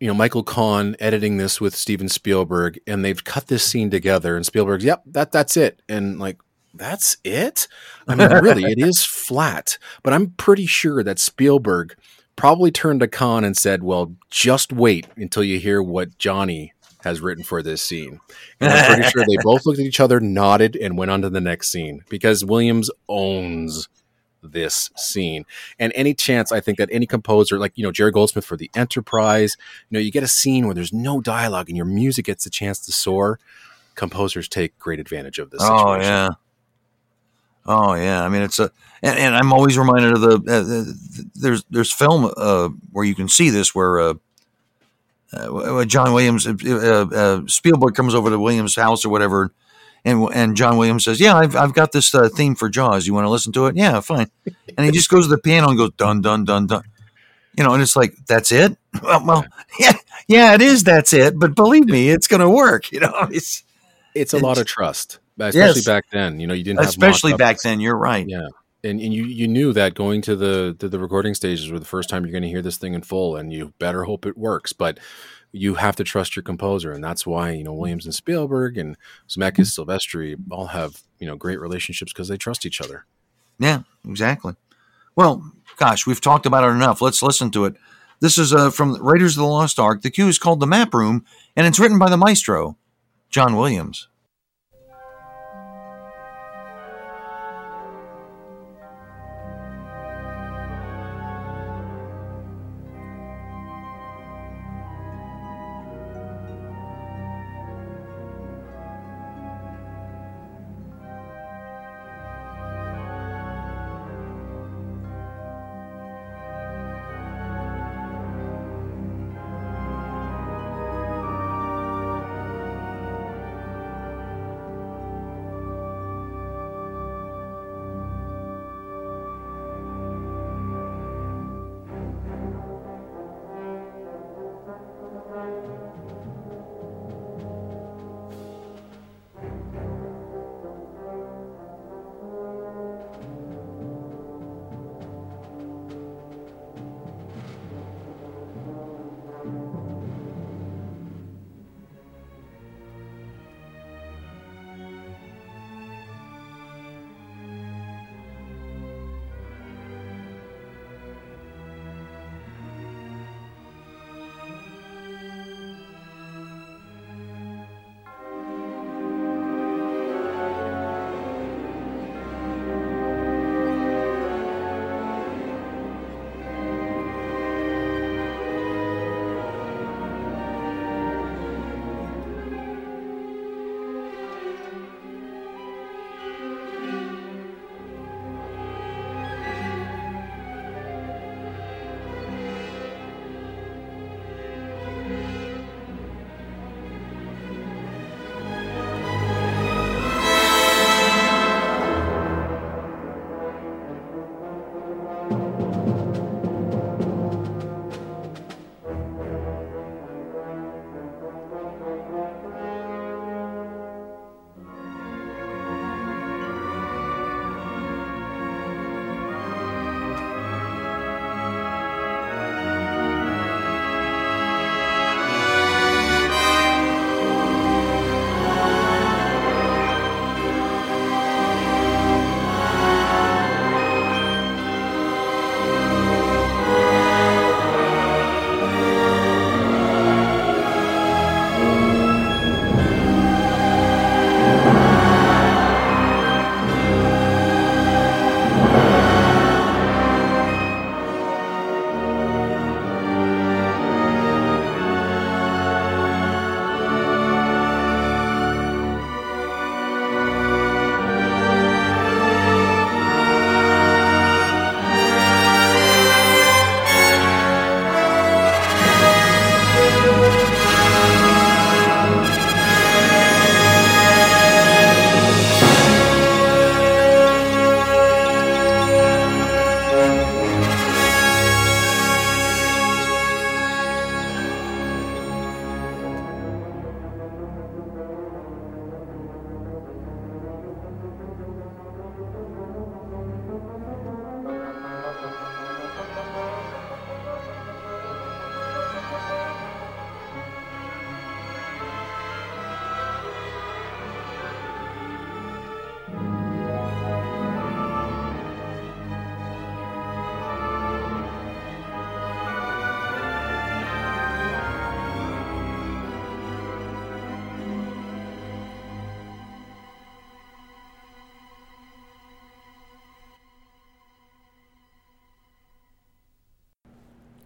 you know, Michael Kahn editing this with Steven Spielberg, and they've cut this scene together, and Spielberg's, "Yep, that that's it," and like, that's it. I mean, really, it is flat. But I'm pretty sure that Spielberg probably turned to Kahn and said, "Well, just wait until you hear what Johnny." Has written for this scene. And I'm pretty sure they both looked at each other, nodded, and went on to the next scene because Williams owns this scene. And any chance I think that any composer, like you know Jerry Goldsmith for the Enterprise, you know, you get a scene where there's no dialogue and your music gets a chance to soar. Composers take great advantage of this. Oh situation. yeah. Oh yeah. I mean, it's a and, and I'm always reminded of the uh, the- there's there's film uh, where you can see this where. Uh, uh, John Williams, uh, uh, Spielberg comes over to Williams' house or whatever, and and John Williams says, "Yeah, I've, I've got this uh, theme for Jaws. You want to listen to it? Yeah, fine." And he just goes to the piano and goes dun dun dun dun, you know, and it's like that's it. Well, well yeah, yeah, it is. That's it. But believe me, it's going to work. You know, it's It's a It's- lot of trust, especially Yes. back then. You know, you didn't have especially back then. You're right. Yeah. And, and you, you knew that going to the to the recording stages were the first time you're going to hear this thing in full, and you better hope it works. But you have to trust your composer, and that's why you know Williams and Spielberg and Zemeckis, Silvestri all have you know great relationships because they trust each other. Yeah, exactly. Well, gosh, we've talked about it enough. Let's listen to it. This is uh, from Raiders of the Lost Ark. The cue is called The Map Room, and it's written by the maestro, John Williams.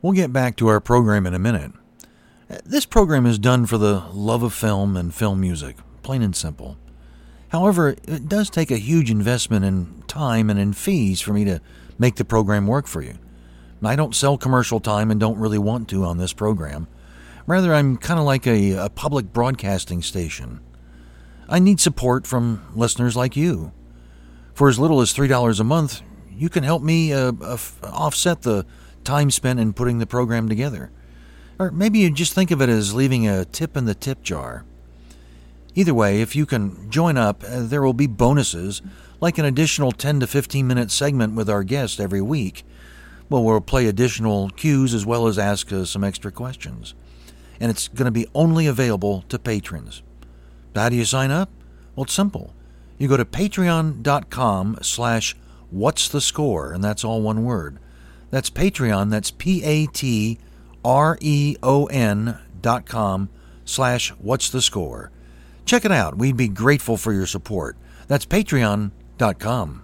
We'll get back to our program in a minute. This program is done for the love of film and film music, plain and simple. However, it does take a huge investment in time and in fees for me to make the program work for you. I don't sell commercial time and don't really want to on this program. Rather, I'm kind of like a, a public broadcasting station. I need support from listeners like you. For as little as $3 a month, you can help me uh, uh, offset the time spent in putting the program together. Or maybe you just think of it as leaving a tip in the tip jar. Either way, if you can join up, uh, there will be bonuses, like an additional 10 to 15 minute segment with our guest every week. Well, we'll play additional cues as well as ask uh, some extra questions. And it's going to be only available to patrons. How do you sign up? Well, it's simple. You go to patreon.com slash what's the score, and that's all one word. That's Patreon, that's P-A-T R-E-O-N dot com slash what's the score. Check it out. We'd be grateful for your support. That's patreon.com.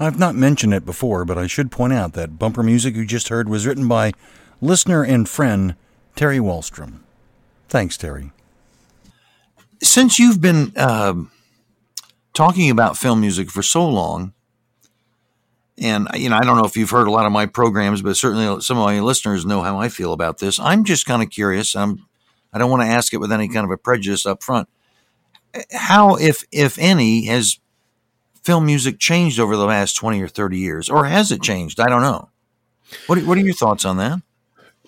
I've not mentioned it before, but I should point out that bumper music you just heard was written by listener and friend Terry Wallstrom. Thanks, Terry. Since you've been uh, talking about film music for so long, and you know, I don't know if you've heard a lot of my programs, but certainly some of my listeners know how I feel about this. I'm just kind of curious. I'm, I don't want to ask it with any kind of a prejudice up front. How, if if any, has film music changed over the last 20 or 30 years? Or has it changed? I don't know. What, what are your thoughts on that?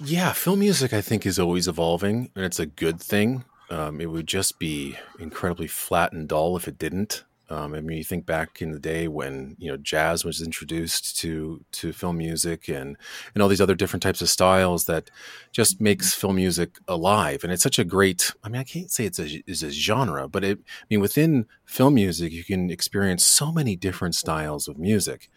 Yeah, film music, I think, is always evolving, and it's a good thing. Um, it would just be incredibly flat and dull if it didn't. Um, I mean, you think back in the day when you know jazz was introduced to to film music and and all these other different types of styles that just makes film music alive. And it's such a great. I mean, I can't say it's a is a genre, but it. I mean, within film music, you can experience so many different styles of music,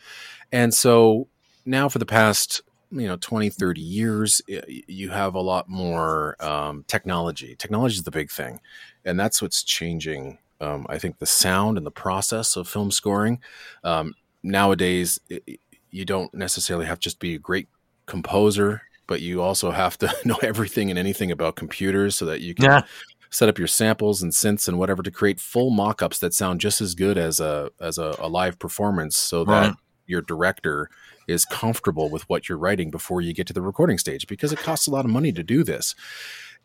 and so now for the past you know 20 30 years you have a lot more um, technology technology is the big thing and that's what's changing um, I think the sound and the process of film scoring um, nowadays it, you don't necessarily have to just be a great composer, but you also have to know everything and anything about computers so that you can yeah. set up your samples and synths and whatever to create full mock-ups that sound just as good as a as a, a live performance, so right. that your director is comfortable with what you're writing before you get to the recording stage because it costs a lot of money to do this.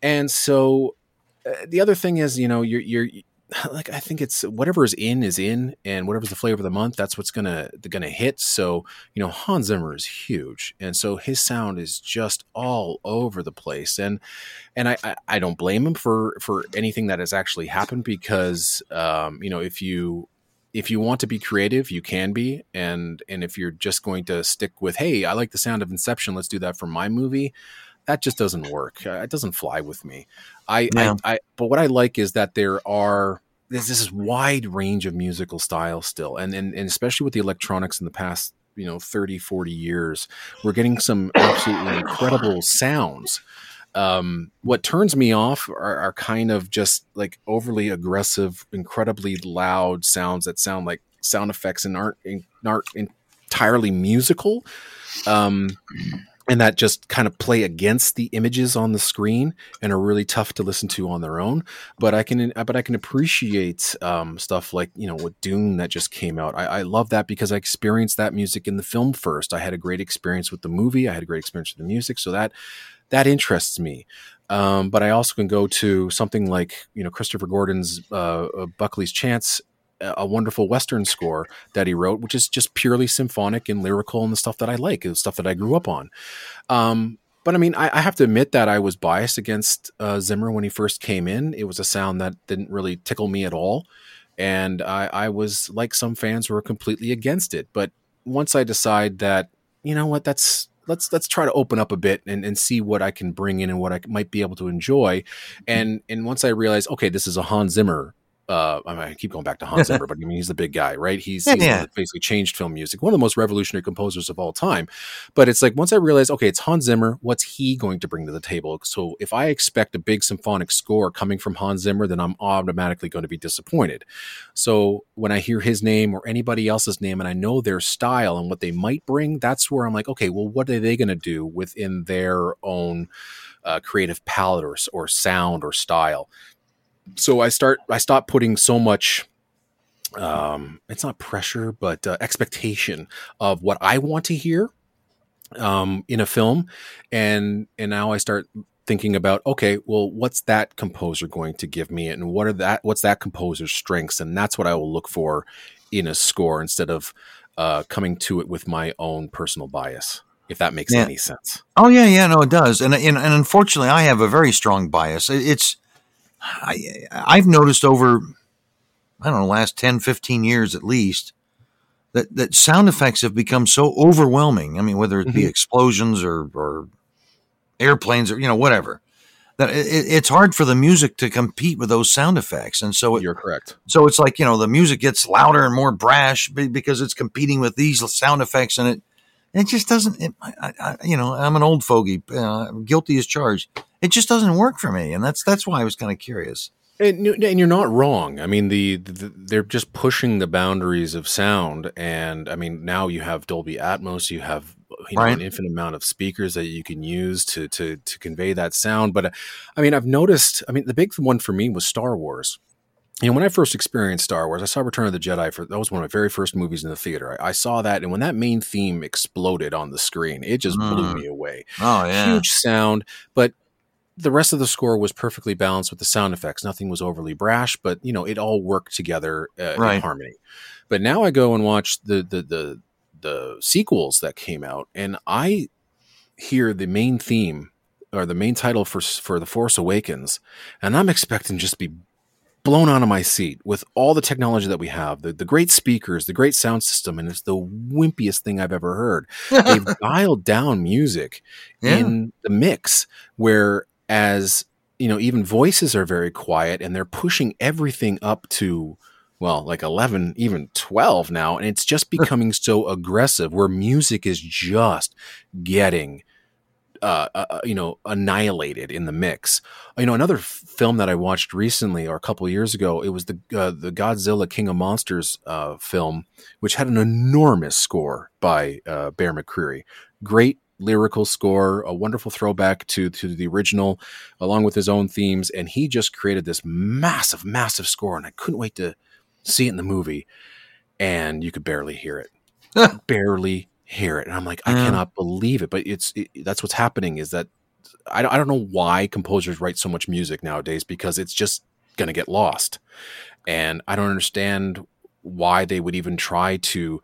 And so uh, the other thing is, you know, you're you're like I think it's whatever is in is in, and whatever's the flavor of the month, that's what's gonna gonna hit. So you know, Hans Zimmer is huge, and so his sound is just all over the place, and and I I, I don't blame him for for anything that has actually happened because um, you know if you if you want to be creative, you can be, and and if you're just going to stick with, hey, I like the sound of Inception, let's do that for my movie that just doesn't work. Uh, it doesn't fly with me. I, yeah. I, I, but what I like is that there are there's this wide range of musical styles still, and, and and especially with the electronics in the past, you know, 30, 40 years, we're getting some absolutely incredible sounds. Um, what turns me off are, are kind of just like overly aggressive, incredibly loud sounds that sound like sound effects and aren't aren't entirely musical. Um, and that just kind of play against the images on the screen and are really tough to listen to on their own. But I can, but I can appreciate um, stuff like you know with Dune that just came out. I, I, love that because I experienced that music in the film first. I had a great experience with the movie. I had a great experience with the music, so that that interests me. Um, but I also can go to something like you know Christopher Gordon's uh, uh Buckley's Chance a wonderful Western score that he wrote, which is just purely symphonic and lyrical and the stuff that I like, the stuff that I grew up on. Um, but I mean, I, I, have to admit that I was biased against uh, Zimmer when he first came in. It was a sound that didn't really tickle me at all, and I, I was like some fans were completely against it. But once I decide that you know what, that's let's let's try to open up a bit and, and see what I can bring in and what I might be able to enjoy. And and once I realize, okay, this is a Hans Zimmer uh, I, mean, I keep going back to Hans Zimmer, but I mean, he's the big guy, right? He's, yeah, he's yeah. basically changed film music, one of the most revolutionary composers of all time. But it's like once I realized, okay, it's Hans Zimmer, what's he going to bring to the table? So if I expect a big symphonic score coming from Hans Zimmer, then I'm automatically going to be disappointed. So when I hear his name or anybody else's name and I know their style and what they might bring, that's where I'm like, okay, well, what are they going to do within their own uh, creative palette or, or sound or style? So I start I stop putting so much um it's not pressure but uh, expectation of what I want to hear um in a film and and now I start thinking about okay well what's that composer going to give me and what are that what's that composer's strengths and that's what I will look for in a score instead of uh coming to it with my own personal bias if that makes yeah. any sense. Oh yeah, yeah, no, it does. And, and and unfortunately, I have a very strong bias. It's I, I've noticed over, I don't know, last 10, 15 years at least, that, that sound effects have become so overwhelming. I mean, whether it be mm-hmm. explosions or, or airplanes or, you know, whatever, that it, it's hard for the music to compete with those sound effects. And so it, you're correct. So it's like, you know, the music gets louder and more brash because it's competing with these sound effects and it, it just doesn't, it, I, I, you know, I'm an old fogey, uh, guilty as charged it just doesn't work for me, and that's that's why I was kind of curious. And, and, you're not wrong. I mean, the, the, they're just pushing the boundaries of sound, and I mean, now you have Dolby Atmos, you have you know, right. an infinite amount of speakers that you can use to to to convey that sound. But I mean, I've noticed. I mean, the big one for me was Star Wars. You know, when I first experienced Star Wars, I saw Return of the Jedi. For that was one of my very first movies in the theater. I, I saw that, and when that main theme exploded on the screen, it just mm. blew me away. Oh yeah, huge sound, but the rest of the score was perfectly balanced with the sound effects. Nothing was overly brash, but you know it all worked together uh, right. in harmony. But now I go and watch the, the the the sequels that came out, and I hear the main theme or the main title for for the Force Awakens, and I'm expecting just to be blown out of my seat with all the technology that we have, the, the great speakers, the great sound system, and it's the wimpiest thing I've ever heard. They've dialed down music yeah. in the mix where as you know even voices are very quiet and they're pushing everything up to well like 11 even 12 now and it's just becoming so aggressive where music is just getting uh, uh, uh, you know annihilated in the mix you know another f- film that i watched recently or a couple years ago it was the uh, the godzilla king of monsters uh, film which had an enormous score by uh, bear mccreary great lyrical score, a wonderful throwback to to the original, along with his own themes. And he just created this massive, massive score, and I couldn't wait to see it in the movie. And you could barely hear it, barely hear it. And I'm like, I mm. cannot believe it. But it's it, that's what's happening. Is that I don't, I don't know why composers write so much music nowadays because it's just going to get lost. And I don't understand why they would even try to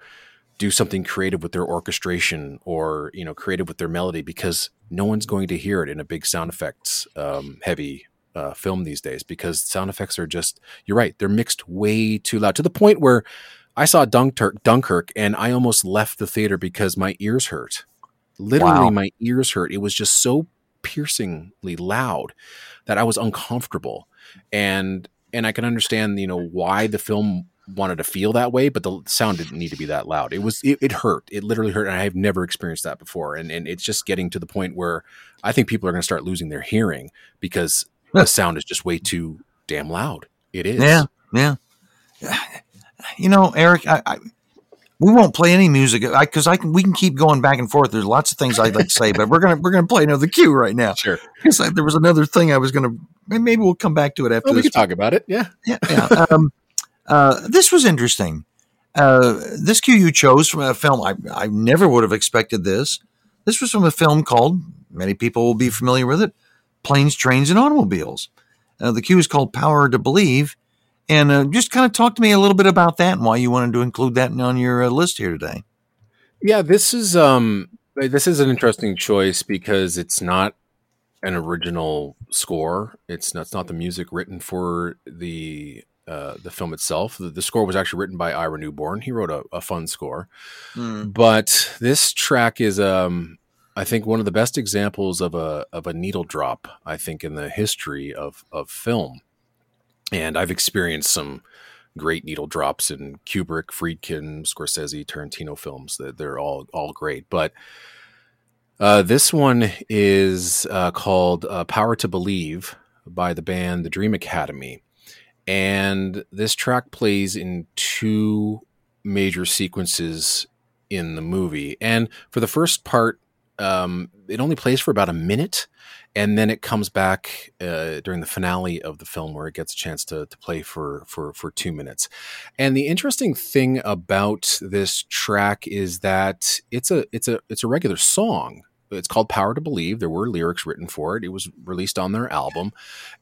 do something creative with their orchestration or you know creative with their melody because no one's going to hear it in a big sound effects um, heavy uh, film these days because sound effects are just you're right they're mixed way too loud to the point where I saw Dunkirk, Dunkirk and I almost left the theater because my ears hurt. Literally, wow. my ears hurt. It was just so piercingly loud that I was uncomfortable, and and I can understand you know why the film wanted to feel that way, but the sound didn't need to be that loud. It was it, it, hurt. It literally hurt, and I have never experienced that before. And and it's just getting to the point where I think people are going to start losing their hearing because the sound is just way too damn loud. It is. Yeah, yeah. You know, Eric, I, I we won't play any music because I, I, can. We can keep going back and forth. There's lots of things I'd like to say, but we're gonna we're gonna play another cue right now. Sure. Because there was another thing I was gonna. Maybe we'll come back to it after. Well, we can talk about it. Yeah. Yeah. yeah. Um, uh, this was interesting. Uh, this cue you chose from a film I, I never would have expected this. This was from a film called, many people will be familiar with it, Planes, Trains, and Automobiles. Uh, the cue is called Power to Believe. And uh, just kind of talk to me a little bit about that and why you wanted to include that on your uh, list here today. Yeah, this is um, This is an interesting choice because it's not an original score. It's not, it's not the music written for the uh, the film itself. The, the, score was actually written by Ira Newborn. He wrote a, a fun score, mm. but this track is, um, I think, one of the best examples of a of a needle drop. I think in the history of of film, and I've experienced some great needle drops in Kubrick, Friedkin, Scorsese, Tarantino films. That they're all all great, but. Uh, this one is uh, called uh, Power to Believe by the band The Dream Academy and this track plays in two major sequences in the movie. And for the first part, um, it only plays for about a minute, and then it comes back uh, during the finale of the film where it gets a chance to, to play for, for for two minutes. And the interesting thing about this track is that it's a it's a it's a regular song it's called Power to Believe. There were lyrics written for it. It was released on their album,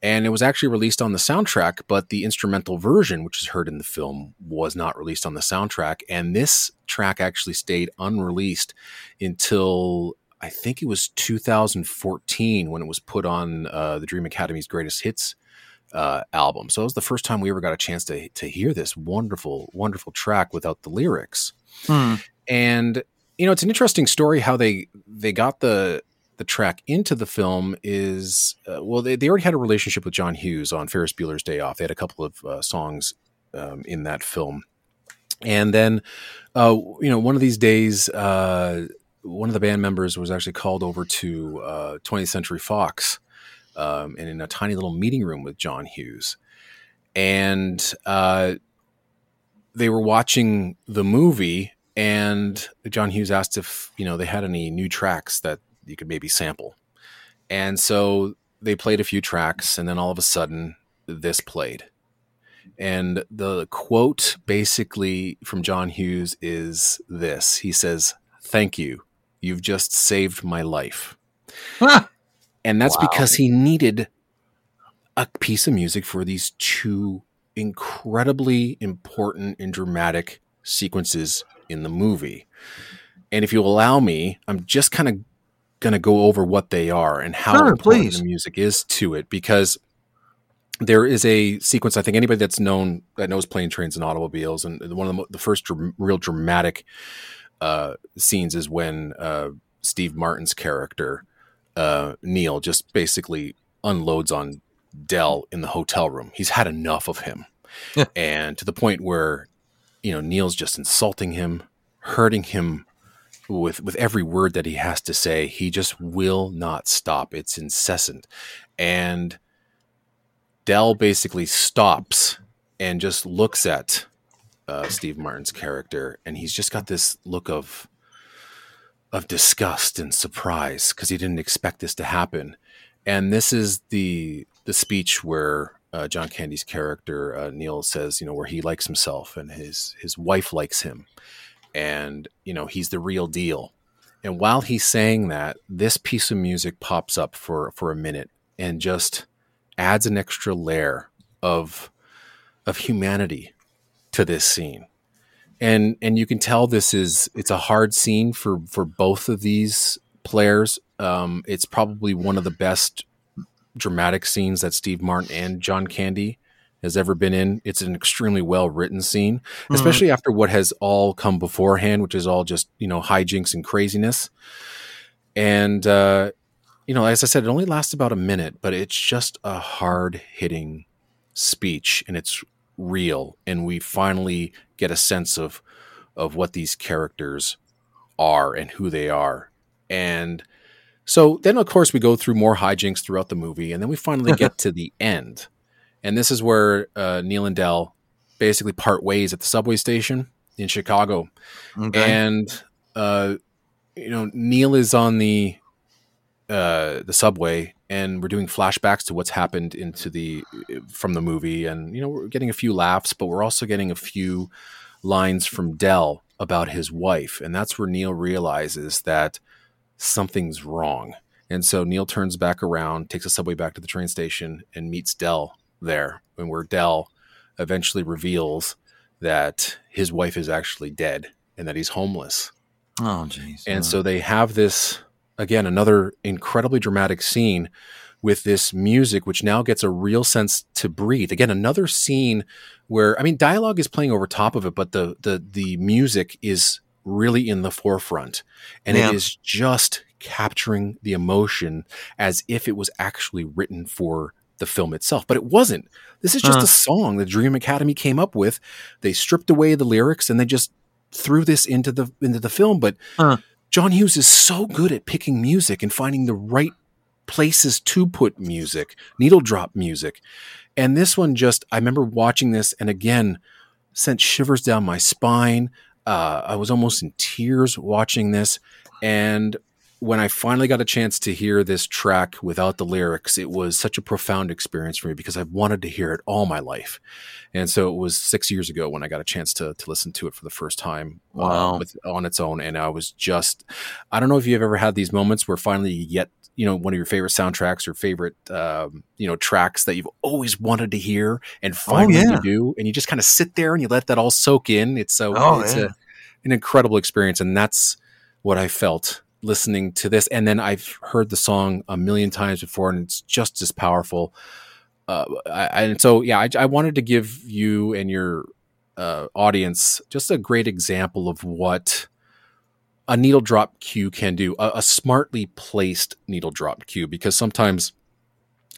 and it was actually released on the soundtrack. But the instrumental version, which is heard in the film, was not released on the soundtrack. And this track actually stayed unreleased until I think it was 2014 when it was put on uh, the Dream Academy's Greatest Hits uh, album. So it was the first time we ever got a chance to to hear this wonderful, wonderful track without the lyrics. Hmm. And you know, it's an interesting story how they they got the the track into the film is uh, well they, they already had a relationship with John Hughes on Ferris Bueller's Day Off. They had a couple of uh, songs um, in that film, and then uh, you know one of these days uh, one of the band members was actually called over to 20th uh, Century Fox um, and in a tiny little meeting room with John Hughes, and uh, they were watching the movie and John Hughes asked if you know they had any new tracks that you could maybe sample, and so they played a few tracks, and then all of a sudden this played, and the quote basically from John Hughes is this: He says, "Thank you, you've just saved my life," and that's wow. because he needed a piece of music for these two incredibly important and dramatic sequences in the movie. And if you allow me, I'm just kind of going to go over what they are and how sure, important please. the music is to it because there is a sequence. I think anybody that's known that knows plane, trains, and automobiles, and one of the, the first dr- real dramatic uh, scenes is when uh, Steve Martin's character uh, Neil just basically unloads on Del in the hotel room. He's had enough of him, and to the point where you know, Neil's just insulting him, hurting him with with every word that he has to say. He just will not stop. It's incessant. And Del basically stops and just looks at uh, Steve Martin's character, and he's just got this look of of disgust and surprise because he didn't expect this to happen. And this is the the speech where uh, John Candy's character uh, Neil says, you know, where he likes himself and his his wife likes him, and you know he's the real deal. And while he's saying that, this piece of music pops up for for a minute and just adds an extra layer of of humanity to this scene. And and you can tell this is it's a hard scene for for both of these players. Um, it's probably one of the best dramatic scenes that Steve Martin and John Candy has ever been in. It's an extremely well written scene, mm-hmm. especially after what has all come beforehand, which is all just you know hijinks and craziness. And uh, you know, as I said, it only lasts about a minute, but it's just a hard hitting speech, and it's real, and we finally get a sense of of what these characters are and who they are, and so then, of course, we go through more hijinks throughout the movie, and then we finally get to the end. And this is where uh, Neil and Del basically part ways at the subway station in Chicago. Okay. And uh, you know, Neil is on the uh, the subway, and we're doing flashbacks to what's happened into the from the movie, and you know, we're getting a few laughs, but we're also getting a few lines from Del about his wife, and that's where Neil realizes that something's wrong. And so Neil turns back around, takes a subway back to the train station, and meets Del there. And where Del eventually reveals that his wife is actually dead and that he's homeless. Oh, jeez. And so they have this again another incredibly dramatic scene with this music which now gets a real sense to breathe. Again another scene where I mean dialogue is playing over top of it but the the the music is really in the forefront and Yeah. it is just capturing the emotion as if it was actually written for the film itself but it wasn't. This is just Huh. a song the Dream Academy came up with. They stripped away the lyrics and they just threw this into the into the film but Huh. John Hughes is so good at picking music and finding the right places to put music, needle drop music. And this one just, I remember watching this and again sent shivers down my spine. Uh, I was almost in tears watching this. And when I finally got a chance to hear this track without the lyrics, it was such a profound experience for me because I've wanted to hear it all my life. And so it was six years ago when I got a chance to, to listen to it for the first time uh, with, on its own. And I was just, I don't know if you've ever had these moments where finally you get, you know, one of your favorite soundtracks or favorite, um, you know, tracks that you've always wanted to hear and finally yeah. you do. And you just kind of sit there and you let that all soak in. It's so, Oh, it's yeah. a, an incredible experience. And that's what I felt listening to this. And then I've heard the song a million times before and it's just as powerful. Uh, I, and so, yeah, I, I wanted to give you and your uh, audience just a great example of what a needle drop cue can do, a, a smartly placed needle drop cue, because sometimes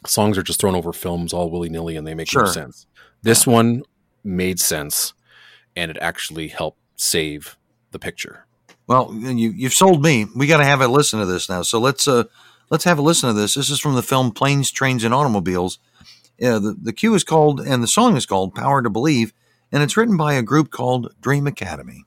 songs are just thrown over films all willy nilly and they make no sense. This one made sense and it actually helped save the picture. Well, you you've sold me. We got to have a listen to this now. So let's uh let's have a listen to this. This is from the film Planes, Trains, and Automobiles. Yeah, the the cue is called and the song is called "Power to Believe," and it's written by a group called Dream Academy.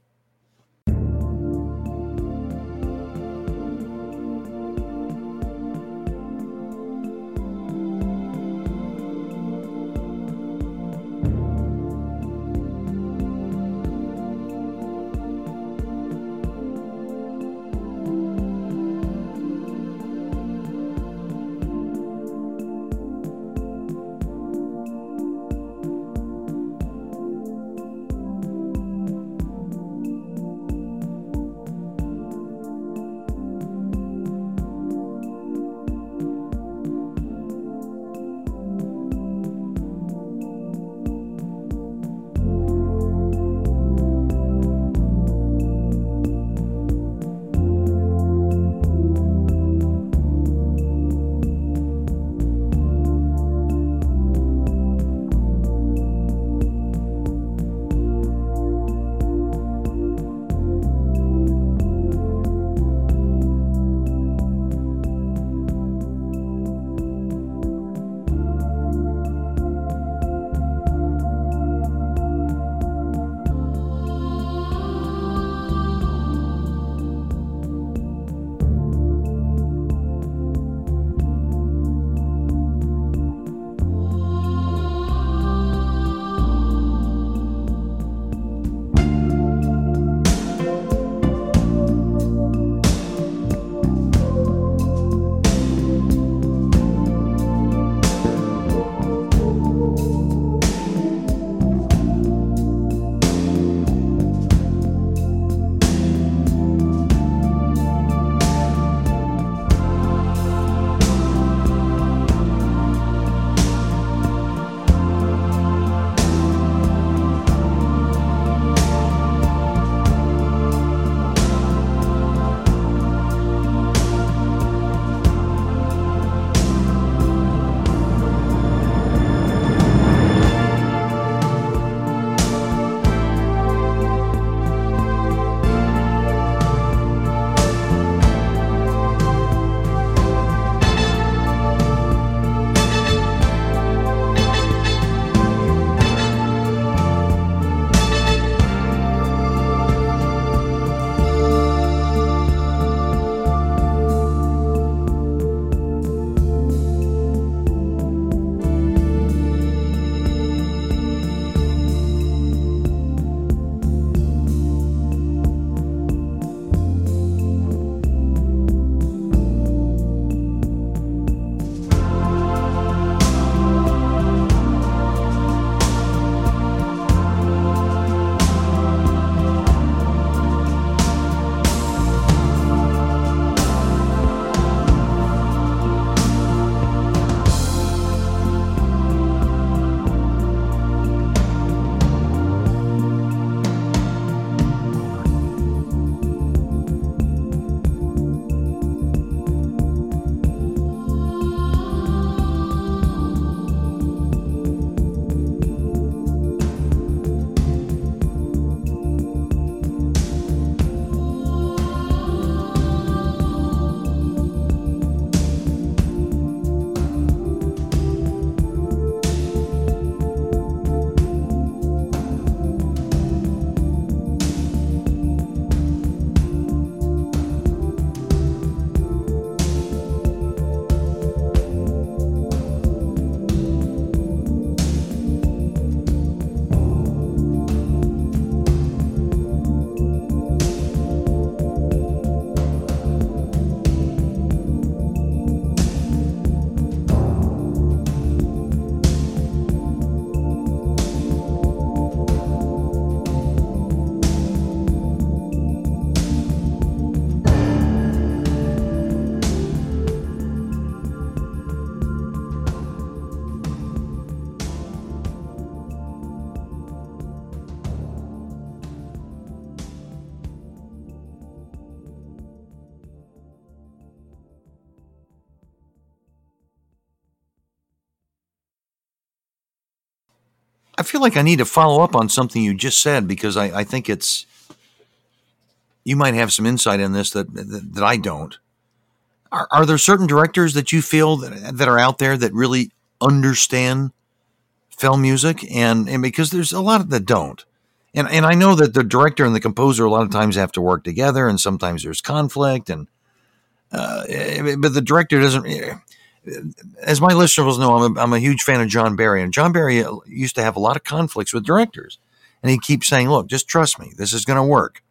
Feel like I need to follow up on something you just said because I, I think it's you might have some insight in this that that, that I don't. Are, are, there certain directors that you feel that, that are out there that really understand film music and, and because there's a lot that don't and and I know that the director and the composer a lot of times have to work together and sometimes there's conflict and uh, eh, but the director doesn't eh, as my listeners know I'm a, I'm a huge fan of John Barry and John Barry uh, used to have a lot of conflicts with directors and he keeps saying look just trust me. This is going to work.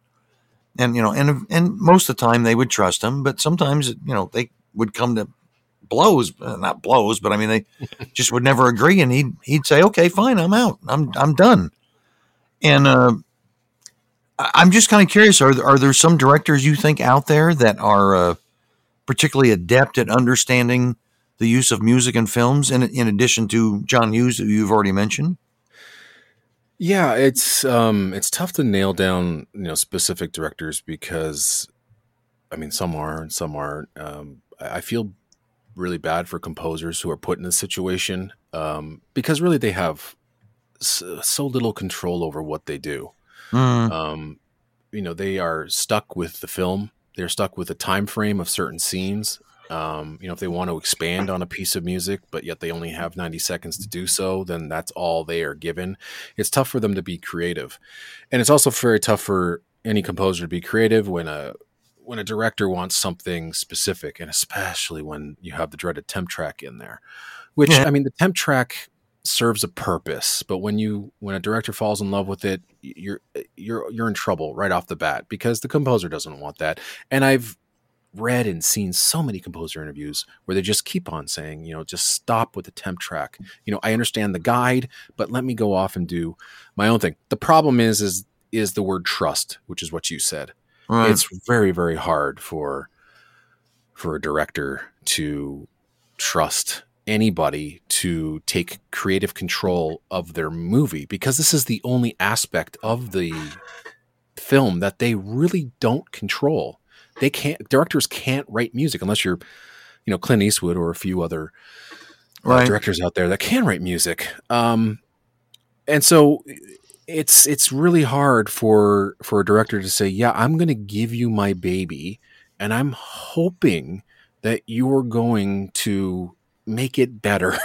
And you know and and most of the time they would trust him but sometimes you know they would come to blows uh, not blows but i mean they just would never agree and he'd he'd say okay fine i'm out. I'm i'm done. And uh, i'm just kind of curious are, are there some directors you think out there that are uh, particularly adept at understanding the use of music in films in, in addition to john hughes who you've already mentioned yeah, it's um it's tough to nail down, you know, specific directors because I mean some are and some aren't. Um I feel really bad for composers who are put in this situation um because really they have so, so little control over what they do. Mm. Um you know, they are stuck with the film. They're stuck with the time frame of certain scenes um, you know, if they want to expand on a piece of music, but yet they only have 90 seconds to do so, then that's all they are given. It's tough for them to be creative. And it's also very tough for any composer to be creative when a when a director wants something specific, and especially when you have the dreaded temp track in there. Which yeah. I mean, the temp track serves a purpose, but when you when a director falls in love with it, you're you're you're in trouble right off the bat because the composer doesn't want that. And I've read and seen so many composer interviews where they just keep on saying, you know, just stop with the temp track. You know, I understand the guide, but let me go off and do my own thing. The problem is, is, is the word trust, which is what you said. Right. It's very, very hard for, for a director to trust anybody to take creative control of their movie because this is the only aspect of the film that they really don't control they can't directors can't write music unless you're you know Clint Eastwood or a few other uh, directors out there that can write music. Um, and so it's it's really hard for for a director to say, "Yeah, I'm going to give you my baby, and I'm hoping that you are going to make it better."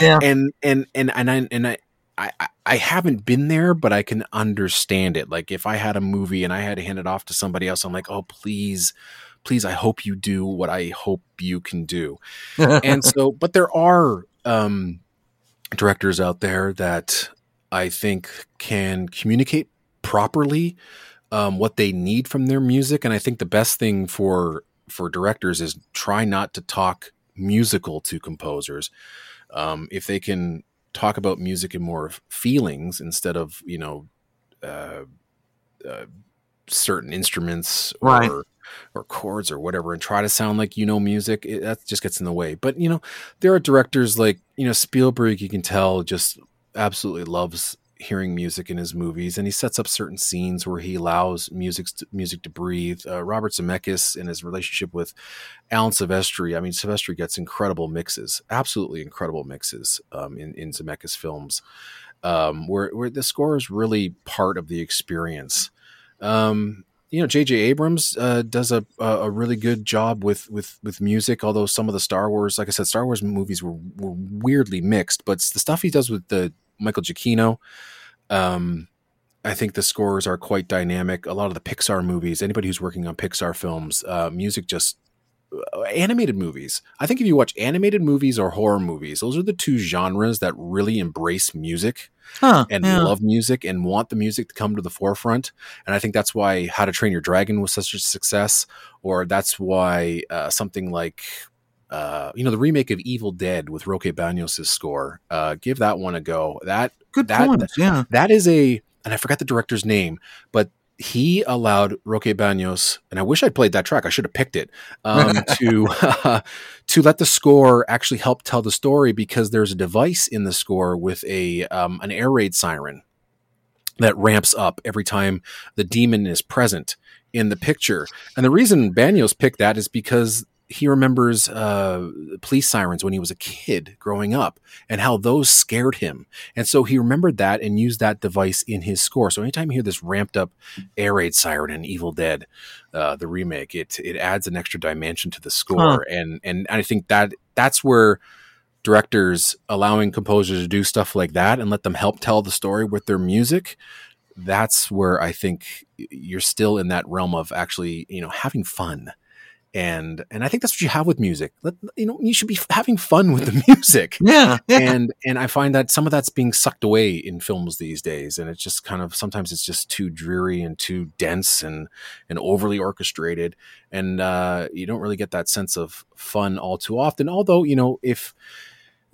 yeah. and and and and I and I I, I haven't been there, but I can understand it. Like if I had a movie and I had to hand it off to somebody else, I'm like, oh, please, please, I hope you do what I hope you can do. and so, but there are um, directors out there that I think can communicate properly um, what they need from their music. And I think the best thing for for directors is try not to talk musical to composers. Um, if they can talk about music and more feelings instead of you know uh, uh, certain instruments or right. or chords or whatever and try to sound like you know music it, that just gets in the way but you know there are directors like you know Spielberg you can tell just absolutely loves hearing music in his movies, and he sets up certain scenes where he allows music to, music to breathe. Uh, Robert Zemeckis in his relationship with Alan Silvestri, I mean, Silvestri gets incredible mixes, absolutely incredible mixes um, in in Zemeckis films, um, where where the score is really part of the experience. Um, you know, J.J. Abrams uh, does a a really good job with with with music. Although some of the Star Wars, like I said, Star Wars movies were, were weirdly mixed, but the stuff he does with the Michael Giacchino. Um, I think the scores are quite dynamic. A lot of the Pixar movies, anybody who's working on Pixar films, uh, music just uh, animated movies. I think if you watch animated movies or horror movies, those are the two genres that really embrace music huh, and yeah. love music and want the music to come to the forefront. And I think that's why How to Train Your Dragon was such a success, or that's why uh, something like uh, you know, the remake of Evil Dead with Roque Baños' score. Uh, give that one a go. That good that, point. Yeah, that is a, and I forgot the director's name, but he allowed Roque Baños, and I wish I'd played that track. I should have picked it um, to uh, to let the score actually help tell the story because there's a device in the score with a um, an air raid siren that ramps up every time the demon is present in the picture. And the reason Baños picked that is because he remembers uh, police sirens when he was a kid growing up and how those scared him. And so he remembered that and used that device in his score. So anytime you hear this ramped up air raid siren in Evil Dead, uh, the remake, it it adds an extra dimension to the score. Huh. And and I think that that's where directors allowing composers to do stuff like that and let them help tell the story with their music that's where I think you're still in that realm of actually, you know, having fun and and I think that's what you have with music. Let, you know, you should be having fun with the music. Yeah, yeah, And and I find that some of that's being sucked away in films these days, and it's just kind of sometimes it's just too dreary and too dense and and overly orchestrated, and uh, you don't really get that sense of fun all too often. Although you know, if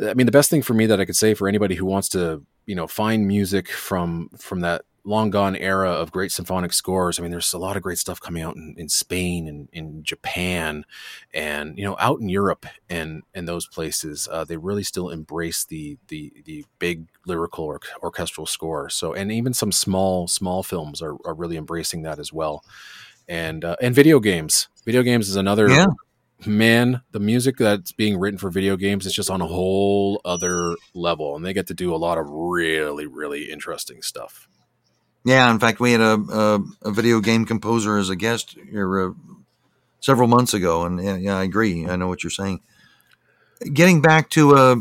I mean, the best thing for me that I could say for anybody who wants to you know find music from from that long gone era of great symphonic scores. I mean, there's a lot of great stuff coming out in, in Spain and in Japan, and you know, out in Europe and and those places, uh, they really still embrace the the the big lyrical or orchestral score. So, and even some small small films are are really embracing that as well. And uh, and video games, video games is another. Yeah. Man, the music that's being written for video games is just on a whole other level, and they get to do a lot of really, really interesting stuff. Yeah, in fact, we had a, a, a video game composer as a guest here uh, several months ago, and yeah, yeah, I agree. I know what you're saying. Getting back to uh,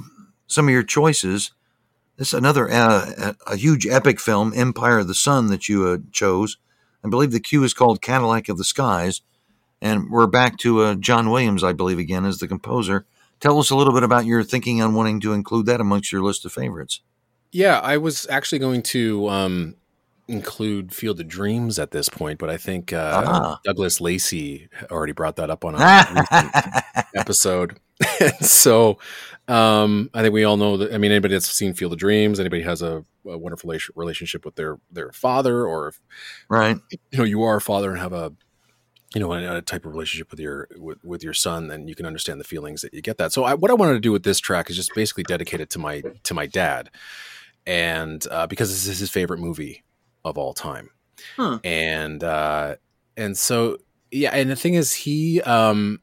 some of your choices, this is another uh, a huge epic film, Empire of the Sun, that you uh, chose. I believe the cue is called Cadillac of the Skies, and we're back to uh, John Williams, I believe, again as the composer. Tell us a little bit about your thinking on wanting to include that amongst your list of favorites. Yeah, I was actually going to um, include Field of Dreams at this point, but I think uh, ah. Douglas Lacey already brought that up on a episode. so um, I think we all know that. I mean, anybody that's seen Field of Dreams, anybody has a, a wonderful relationship with their their father, or if, right, you know, you are a father and have a you know a, a type of relationship with your with, with, your son, then you can understand the feelings that you get that. So I, what I wanted to do with this track is just basically dedicate it to my to my dad, and uh, because this is his favorite movie of all time. Huh. And uh, and so yeah, and the thing is, he um,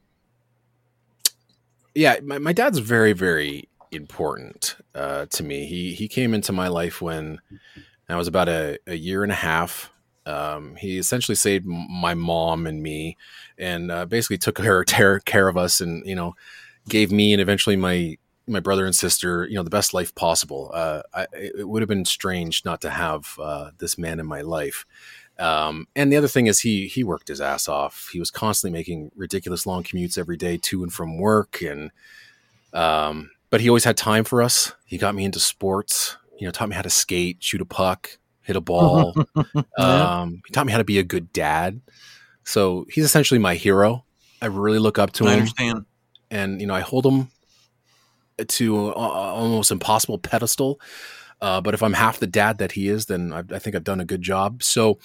yeah, my, my dad's very very important uh, to me. He he came into my life when I was about a, a year and a half. Um, he essentially saved my mom and me, and uh, basically took care, care of us, and you know, gave me and eventually my my brother and sister, you know, the best life possible. Uh, I, it would have been strange not to have uh, this man in my life. Um, and the other thing is he he worked his ass off. He was constantly making ridiculous long commutes every day to and from work, and um, but he always had time for us. He got me into sports. You know, taught me how to skate, shoot a puck, hit a ball. yeah. um, he taught me how to be a good dad. So he's essentially my hero. I really look up to I him. Understand. And you know, I hold him to uh, almost impossible pedestal. Uh, but if I'm half the dad that he is, then I, I think I've done a good job. So,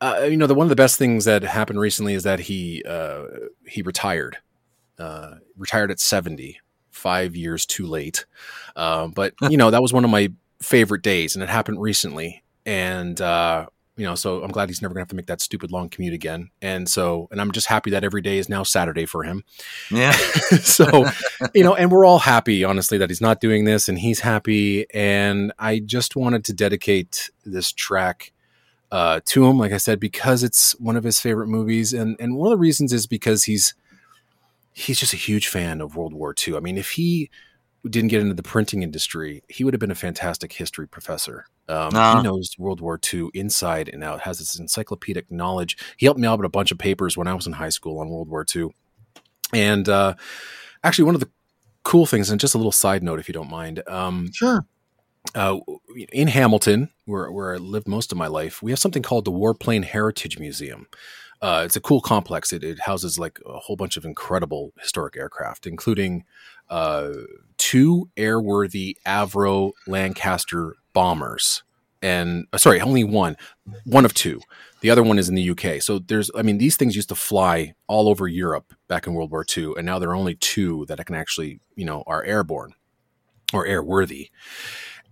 uh, you know, the one of the best things that happened recently is that he uh, he retired, uh, retired at 70, five years too late. Um, but you know, that was one of my favorite days, and it happened recently. And uh, you know, so I'm glad he's never gonna have to make that stupid long commute again. And so, and I'm just happy that every day is now Saturday for him. Yeah. so, you know, and we're all happy, honestly, that he's not doing this and he's happy. And I just wanted to dedicate this track uh, to him, like I said, because it's one of his favorite movies. And, and one of the reasons is because he's, he's just a huge fan of World War II. I mean, if he didn't get into the printing industry, he would have been a fantastic history professor. Um, uh. He knows World War II inside and out, has this encyclopedic knowledge. He helped me out with a bunch of papers when I was in high school on World War II. And uh, actually, one of the cool things, and just a little side note, if you don't mind. Um, sure. Uh, in Hamilton, where, where I lived most of my life, we have something called the Warplane Heritage Museum. Uh, it's a cool complex. It, it, houses like a whole bunch of incredible historic aircraft, including uh, two airworthy Avro Lancaster bombers. And uh, sorry, only one, one of two. The other one is in the UK. So there's, I mean, these things used to fly all over Europe back in World War II, and now there are only two that can actually, you know, are airborne or airworthy.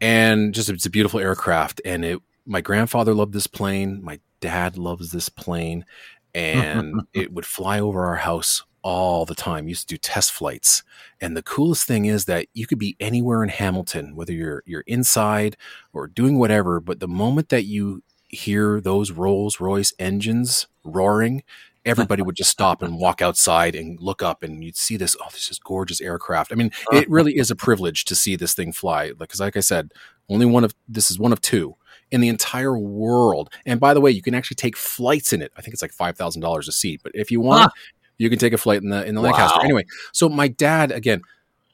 And just it's a beautiful aircraft. And it, my grandfather loved this plane. My dad loves this plane, and it would fly over our house all the time. used to do test flights. And the coolest thing is that you could be anywhere in Hamilton, whether you're you're inside or doing whatever, but the moment that you hear those Rolls Royce engines roaring, everybody would just stop and walk outside and look up and you'd see this oh this is gorgeous aircraft. I mean uh-huh. it really is a privilege to see this thing fly. Because like i said only one of this is one of two in the entire world. And by the way you can actually take flights in it. I think it's like $5000 a seat but if you want huh you can take a flight in the in the wow. Lancaster. Anyway, so my dad again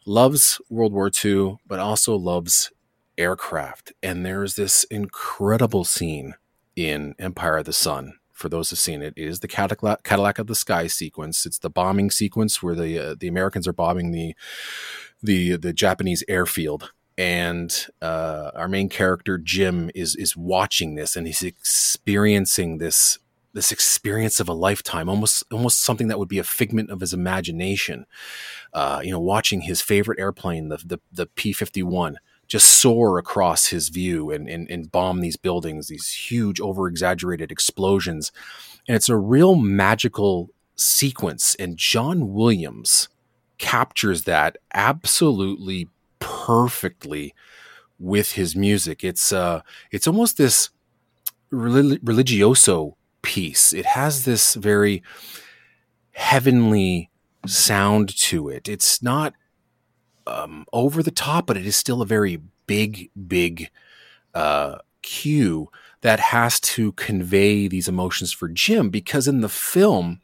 loves World War II, but also loves aircraft. And there's this incredible scene in Empire of the Sun. For those who've seen it, it is the Cadillac, Cadillac of the Sky sequence. It's the bombing sequence where the uh, the Americans are bombing the the the Japanese airfield, and uh, our main character Jim is is watching this and he's experiencing this this experience of a lifetime, almost almost something that would be a figment of his imagination. Uh, you know, watching his favorite airplane, the the, the P fifty one, just soar across his view and, and and bomb these buildings, these huge, over exaggerated explosions, and it's a real magical sequence. And John Williams captures that absolutely perfectly with his music. It's uh, it's almost this religioso piece. It has this very heavenly sound to it. It's not um, over the top, but it is still a very big, big uh, cue that has to convey these emotions for Jim because in the film,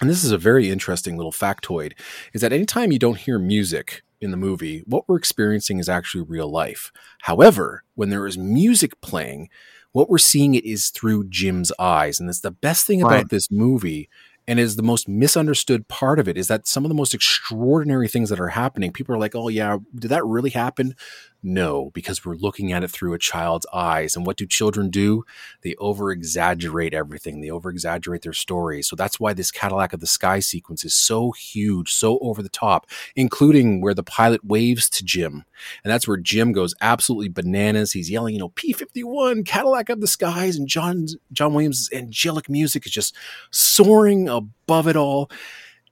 and this is a very interesting little factoid, is that anytime you don't hear music in the movie, what we're experiencing is actually real life. However, when there is music playing, what we're seeing it is through Jim's eyes. And that's the best thing about right. this movie and is the most misunderstood part of it is that some of the most extraordinary things that are happening people are like oh yeah did that really happen no, because we're looking at it through a child's eyes. And what do children do? They over exaggerate everything, they over exaggerate their stories. So that's why this Cadillac of the Sky sequence is so huge, so over the top, including where the pilot waves to Jim. And that's where Jim goes absolutely bananas. He's yelling, you know, P 51, Cadillac of the Skies. And John, John Williams' angelic music is just soaring above it all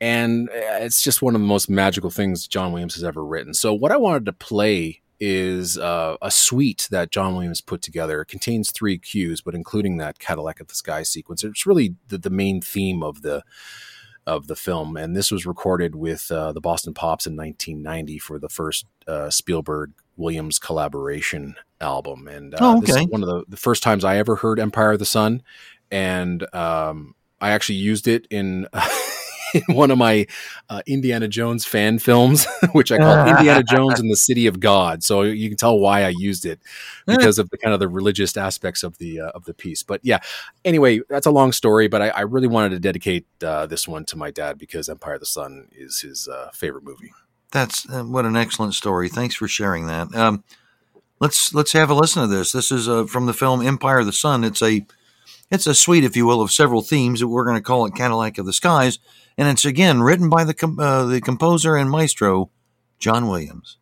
and uh, it's just one of the most magical things John Williams has ever written. So what I wanted to play is uh, a suite that John Williams put together. It contains three cues, but including that Cadillac of the Sky sequence. It's really the, the main theme of the of the film, and this was recorded with uh, the Boston Pops in 1990 for the first uh, Spielberg Williams collaboration album. And uh, oh, okay. this is one of the, the first times I ever heard Empire of the Sun, and um, I actually used it in. in one of my uh, Indiana Jones fan films, which I call Indiana Jones and the City of God. So you can tell why I used it because of the kind of the religious aspects of the uh, of the piece. But yeah, anyway, that's a long story. But I, I really wanted to dedicate uh, this one to my dad because Empire of the Sun is his uh, favorite movie. That's uh, what an excellent story. Thanks for sharing that. Um, let's let's have a listen to this. This is uh, from the film Empire of the Sun. It's a it's a suite, if you will, of several themes that we're going to call it Cadillac of the Skies and it's again written by the uh, the composer and maestro John Williams.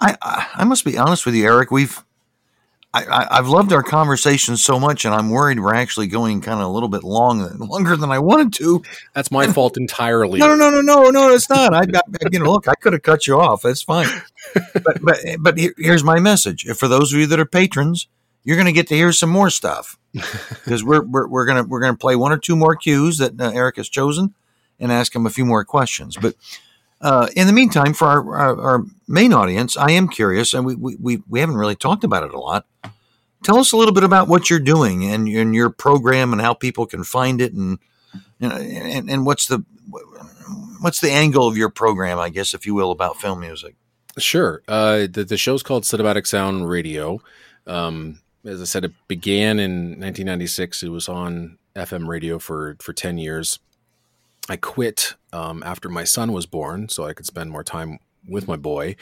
I, I, I must be honest with you, Eric. We've I, have loved our conversation so much, and I'm worried we're actually going kind of a little bit long, longer than I wanted to. That's my fault entirely. No, no, no, no, no, no. It's not. I, I you know, look, I could have cut you off. That's fine. but but but here's my message: for those of you that are patrons, you're going to get to hear some more stuff because we're, we're we're gonna we're gonna play one or two more cues that uh, Eric has chosen and ask him a few more questions. But uh, in the meantime, for our, our, our, main audience, I am curious, and we, we, we haven't really talked about it a lot. Tell us a little bit about what you're doing and, and your program and how people can find it and, and, and what's the what's the angle of your program, I guess, if you will, about film music. Sure. Uh, the, the show's called Cinematic Sound Radio. Um, as I said, it began in 1996. It was on FM radio for, for 10 years. I quit um, after my son was born so I could spend more time with my boy.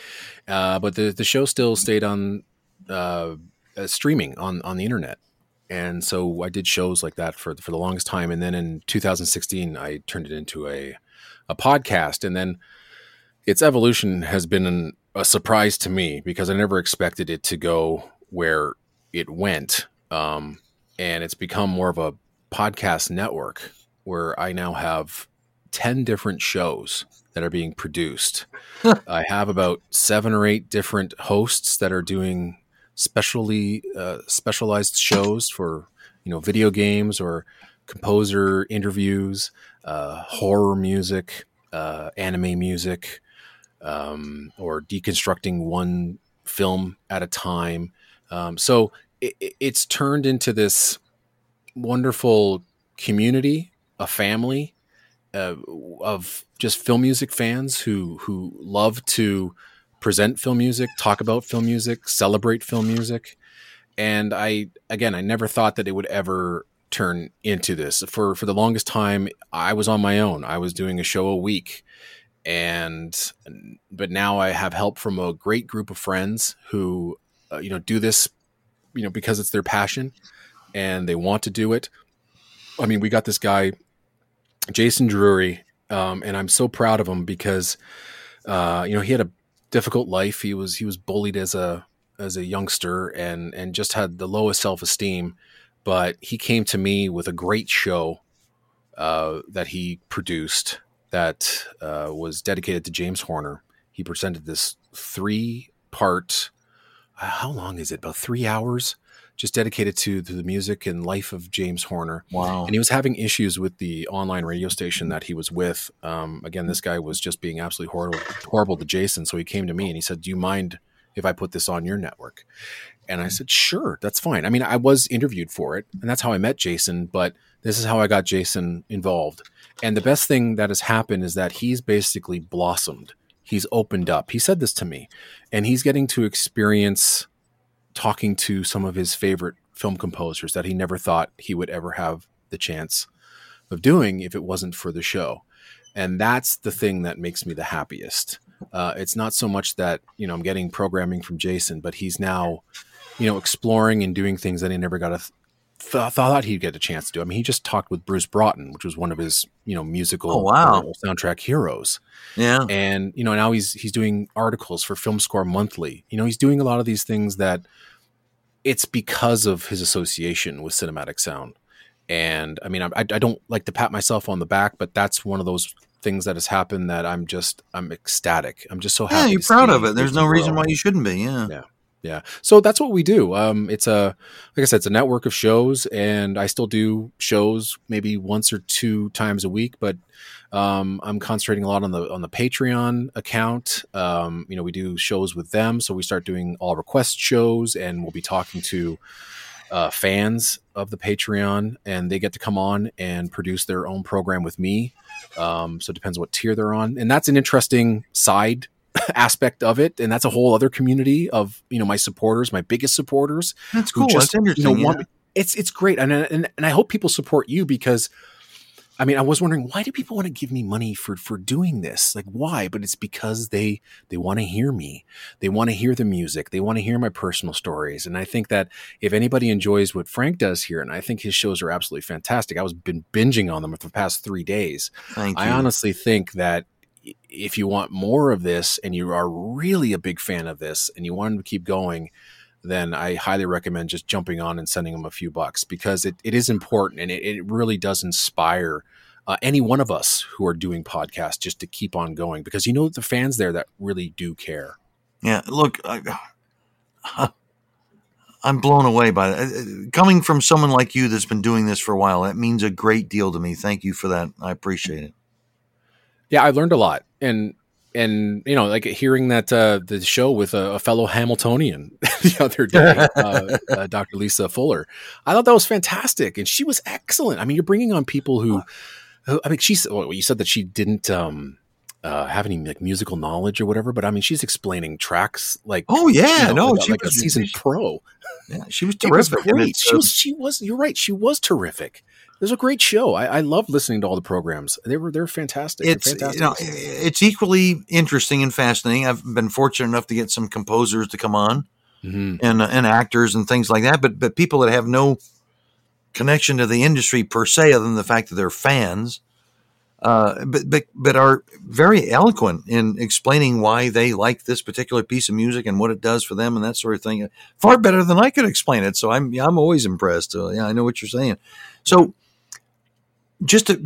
Uh, but the, the show still stayed on uh, uh, streaming on, on the internet. And so I did shows like that for, for the longest time. And then in 2016, I turned it into a, a podcast. And then its evolution has been an, a surprise to me because I never expected it to go where it went. Um, and it's become more of a podcast network where I now have 10 different shows that are being produced. I have about seven or eight different hosts that are doing specially uh, specialized shows for you know video games or composer interviews, uh, horror music, uh, anime music, um, or deconstructing one film at a time. Um, so it, it's turned into this wonderful community, a family uh, of just film music fans who who love to present film music, talk about film music, celebrate film music. And I again, I never thought that it would ever turn into this. For for the longest time, I was on my own. I was doing a show a week. And but now I have help from a great group of friends who uh, you know do this you know because it's their passion and they want to do it. I mean, we got this guy Jason Drury, um, and I'm so proud of him because uh, you know he had a difficult life. He was he was bullied as a as a youngster and and just had the lowest self esteem. But he came to me with a great show uh, that he produced that uh, was dedicated to James Horner. He presented this three part. Uh, how long is it? About three hours just dedicated to, to the music and life of James Horner. Wow. And he was having issues with the online radio station that he was with. Um, again, this guy was just being absolutely horrible, horrible to Jason. So he came to me and he said, Do you mind if I put this on your network? And I said, Sure, that's fine. I mean, I was interviewed for it, and that's how I met Jason, but this is how I got Jason involved. And the best thing that has happened is that he's basically blossomed. He's opened up. He said this to me, and he's getting to experience talking to some of his favorite film composers that he never thought he would ever have the chance of doing if it wasn't for the show. And that's the thing that makes me the happiest. Uh, it's not so much that you know I'm getting programming from Jason, but he's now, you know, exploring and doing things that he never got a th- thought he'd get a chance to do. I mean, he just talked with Bruce Broughton, which was one of his you know musical oh, wow. soundtrack heroes. Yeah, and you know now he's he's doing articles for Film Score Monthly. You know, he's doing a lot of these things that it's because of his association with cinematic sound. And I mean, I, I don't like to pat myself on the back, but that's one of those things that has happened that I'm just I'm ecstatic. I'm just so happy. Yeah, you're proud of it. There's no reason why you shouldn't be. Yeah. Yeah. Yeah. So that's what we do. Um, it's a, like I said, it's a network of shows, and I still do shows maybe once or two times a week. But um, I'm concentrating a lot on the on the Patreon account. Um, you know, we do shows with them, so we start doing all request shows, and we'll be talking to uh, fans of the Patreon, and they get to come on and produce their own program with me. Um, so it depends what tier they're on, and that's an interesting side aspect of it, and that's a whole other community of you know my supporters, my biggest supporters. That's cool. Just, that's interesting. You know, yeah. it's it's great, and, and and I hope people support you because. I mean, I was wondering why do people want to give me money for for doing this? Like, why? But it's because they they want to hear me. They want to hear the music. They want to hear my personal stories. And I think that if anybody enjoys what Frank does here, and I think his shows are absolutely fantastic. I was been binging on them for the past three days. Thank I honestly think that if you want more of this and you are really a big fan of this and you want them to keep going, then I highly recommend just jumping on and sending them a few bucks because it, it is important and it, it really does inspire uh, any one of us who are doing podcasts just to keep on going because you know the fans there that really do care. Yeah, look, I, I'm blown away by that. Uh, coming from someone like you that's been doing this for a while, that means a great deal to me. Thank you for that. I appreciate it. Yeah, I learned a lot, and and you know, like hearing that uh, the show with a, a fellow Hamiltonian the other day, uh, uh, Dr. Lisa Fuller, I thought that was fantastic, and she was excellent. I mean, you're bringing on people who, who I mean, she's well, you said that she didn't. Um, uh, have any like musical knowledge or whatever, but I mean, she's explaining tracks like oh yeah, you know, no, like, she like was a seasoned pro. Yeah, she was terrific. Was great. She was, she was. You're right. She was terrific. It was a great show. I, I love listening to all the programs. They were they're fantastic. It's they're fantastic. you know it's equally interesting and fascinating. I've been fortunate enough to get some composers to come on mm-hmm. and uh, and actors and things like that. But but people that have no connection to the industry per se, other than the fact that they're fans, uh, but, but but are very eloquent in explaining why they like this particular piece of music and what it does for them and that sort of thing. Far better than I could explain it. So I'm I'm always impressed. So yeah, I know what you're saying. So just to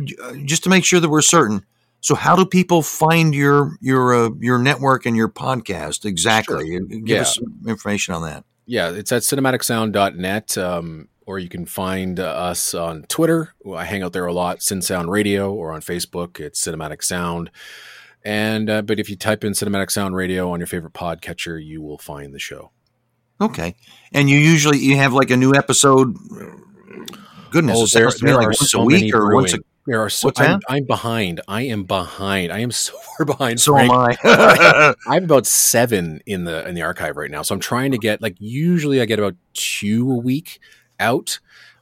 just to make sure that we're certain. So, how do people find your your uh, your network and your podcast exactly? Sure. Give yeah. us some information on that. Yeah, it's at cinematicsound.net, um, or you can find uh, us on Twitter. I hang out there a lot, Sin Sound Radio, or on Facebook, it's Cinematic Sound. And uh, but if you type in Cinematic Sound Radio on your favorite podcatcher, you will find the show. Okay, and you usually you have like a new episode goodness, oh, there, there like once so a week or once a there are so I'm, I'm, behind. I am behind. I am so far behind. So Frank. am I. I have about seven in the in the archive right now. So I'm trying to get like usually I get about two a week out.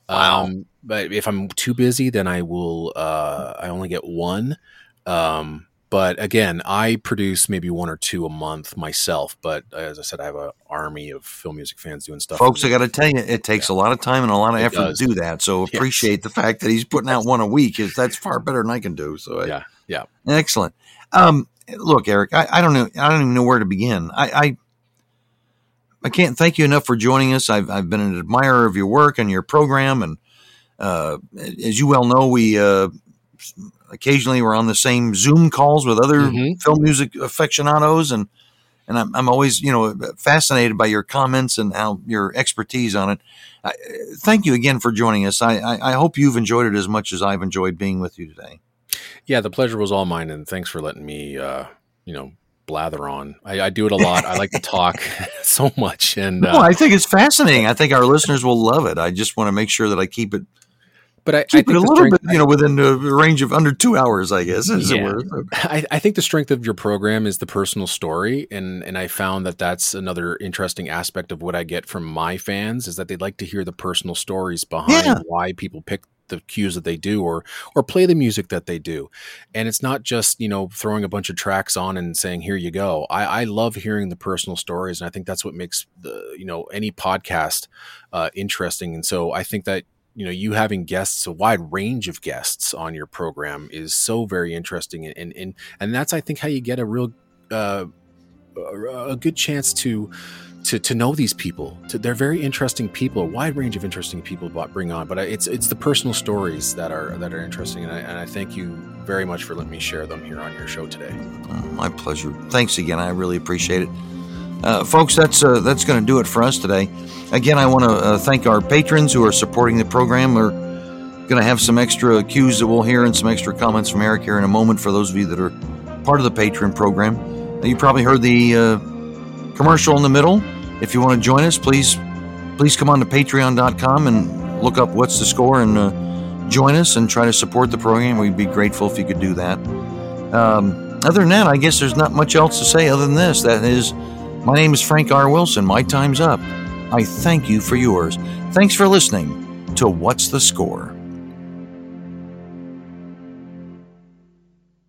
Wow. Um, but if I'm too busy, then I will. Uh, I only get one. Um, but again, I produce maybe one or two a month myself. But as I said, I have an army of film music fans doing stuff. Folks, I got to tell you, it takes yeah. a lot of time and a lot of it effort does. to do that. So appreciate yes. the fact that he's putting out one a week. Is that's far better than I can do. So yeah, yeah, excellent. Um, look, Eric, I, I, don't know, I don't even know where to begin. I, I I can't thank you enough for joining us. I've, I've been an admirer of your work and your program, and uh, as you well know, we uh, occasionally we're on the same Zoom calls with other mm-hmm. film music aficionados, and and I'm, I'm always you know fascinated by your comments and how your expertise on it. I, thank you again for joining us. I, I, I hope you've enjoyed it as much as I've enjoyed being with you today. Yeah, the pleasure was all mine, and thanks for letting me uh, you know blather on. I, I, do it a lot. I like to talk so much, and uh, no, I think it's fascinating. I think our listeners will love it. I just want to make sure that I keep it but I, keep I it a little strength, bit, you know, within the range of under two hours, I guess, as yeah. it were. I, I, think the strength of your program is the personal story, and and I found that that's another interesting aspect of what I get from my fans is that they like to hear the personal stories behind yeah. why people pick the cues that they do or or play the music that they do and it's not just you know throwing a bunch of tracks on and saying here you go i, I love hearing the personal stories and i think that's what makes the you know any podcast uh, interesting and so i think that you know you having guests a wide range of guests on your program is so very interesting and and and that's i think how you get a real uh, a good chance to to to know these people. To, they're very interesting people a wide range of interesting people bring on but it's it's the personal stories that are that are interesting and I, and I thank you very much for letting me share them here on your show today. Oh, my pleasure. Thanks again. I really appreciate it uh, folks, that's uh, that's going to do it for us today. Again, I want to uh, thank our patrons who are supporting the program. We're going to have some extra cues that we'll hear and some extra comments from Eric here in a moment for those of you that are part of the patron program. You probably heard the uh, commercial in the middle. If you want to join us, please please come on to patreon.com and look up what's the score and uh, join us and try to support the program. We'd be grateful if you could do that. Um, other than that, I guess there's not much else to say other than this. That is my name is Frank R. Wilson. My time's up. I thank you for yours. Thanks for listening to What's the Score?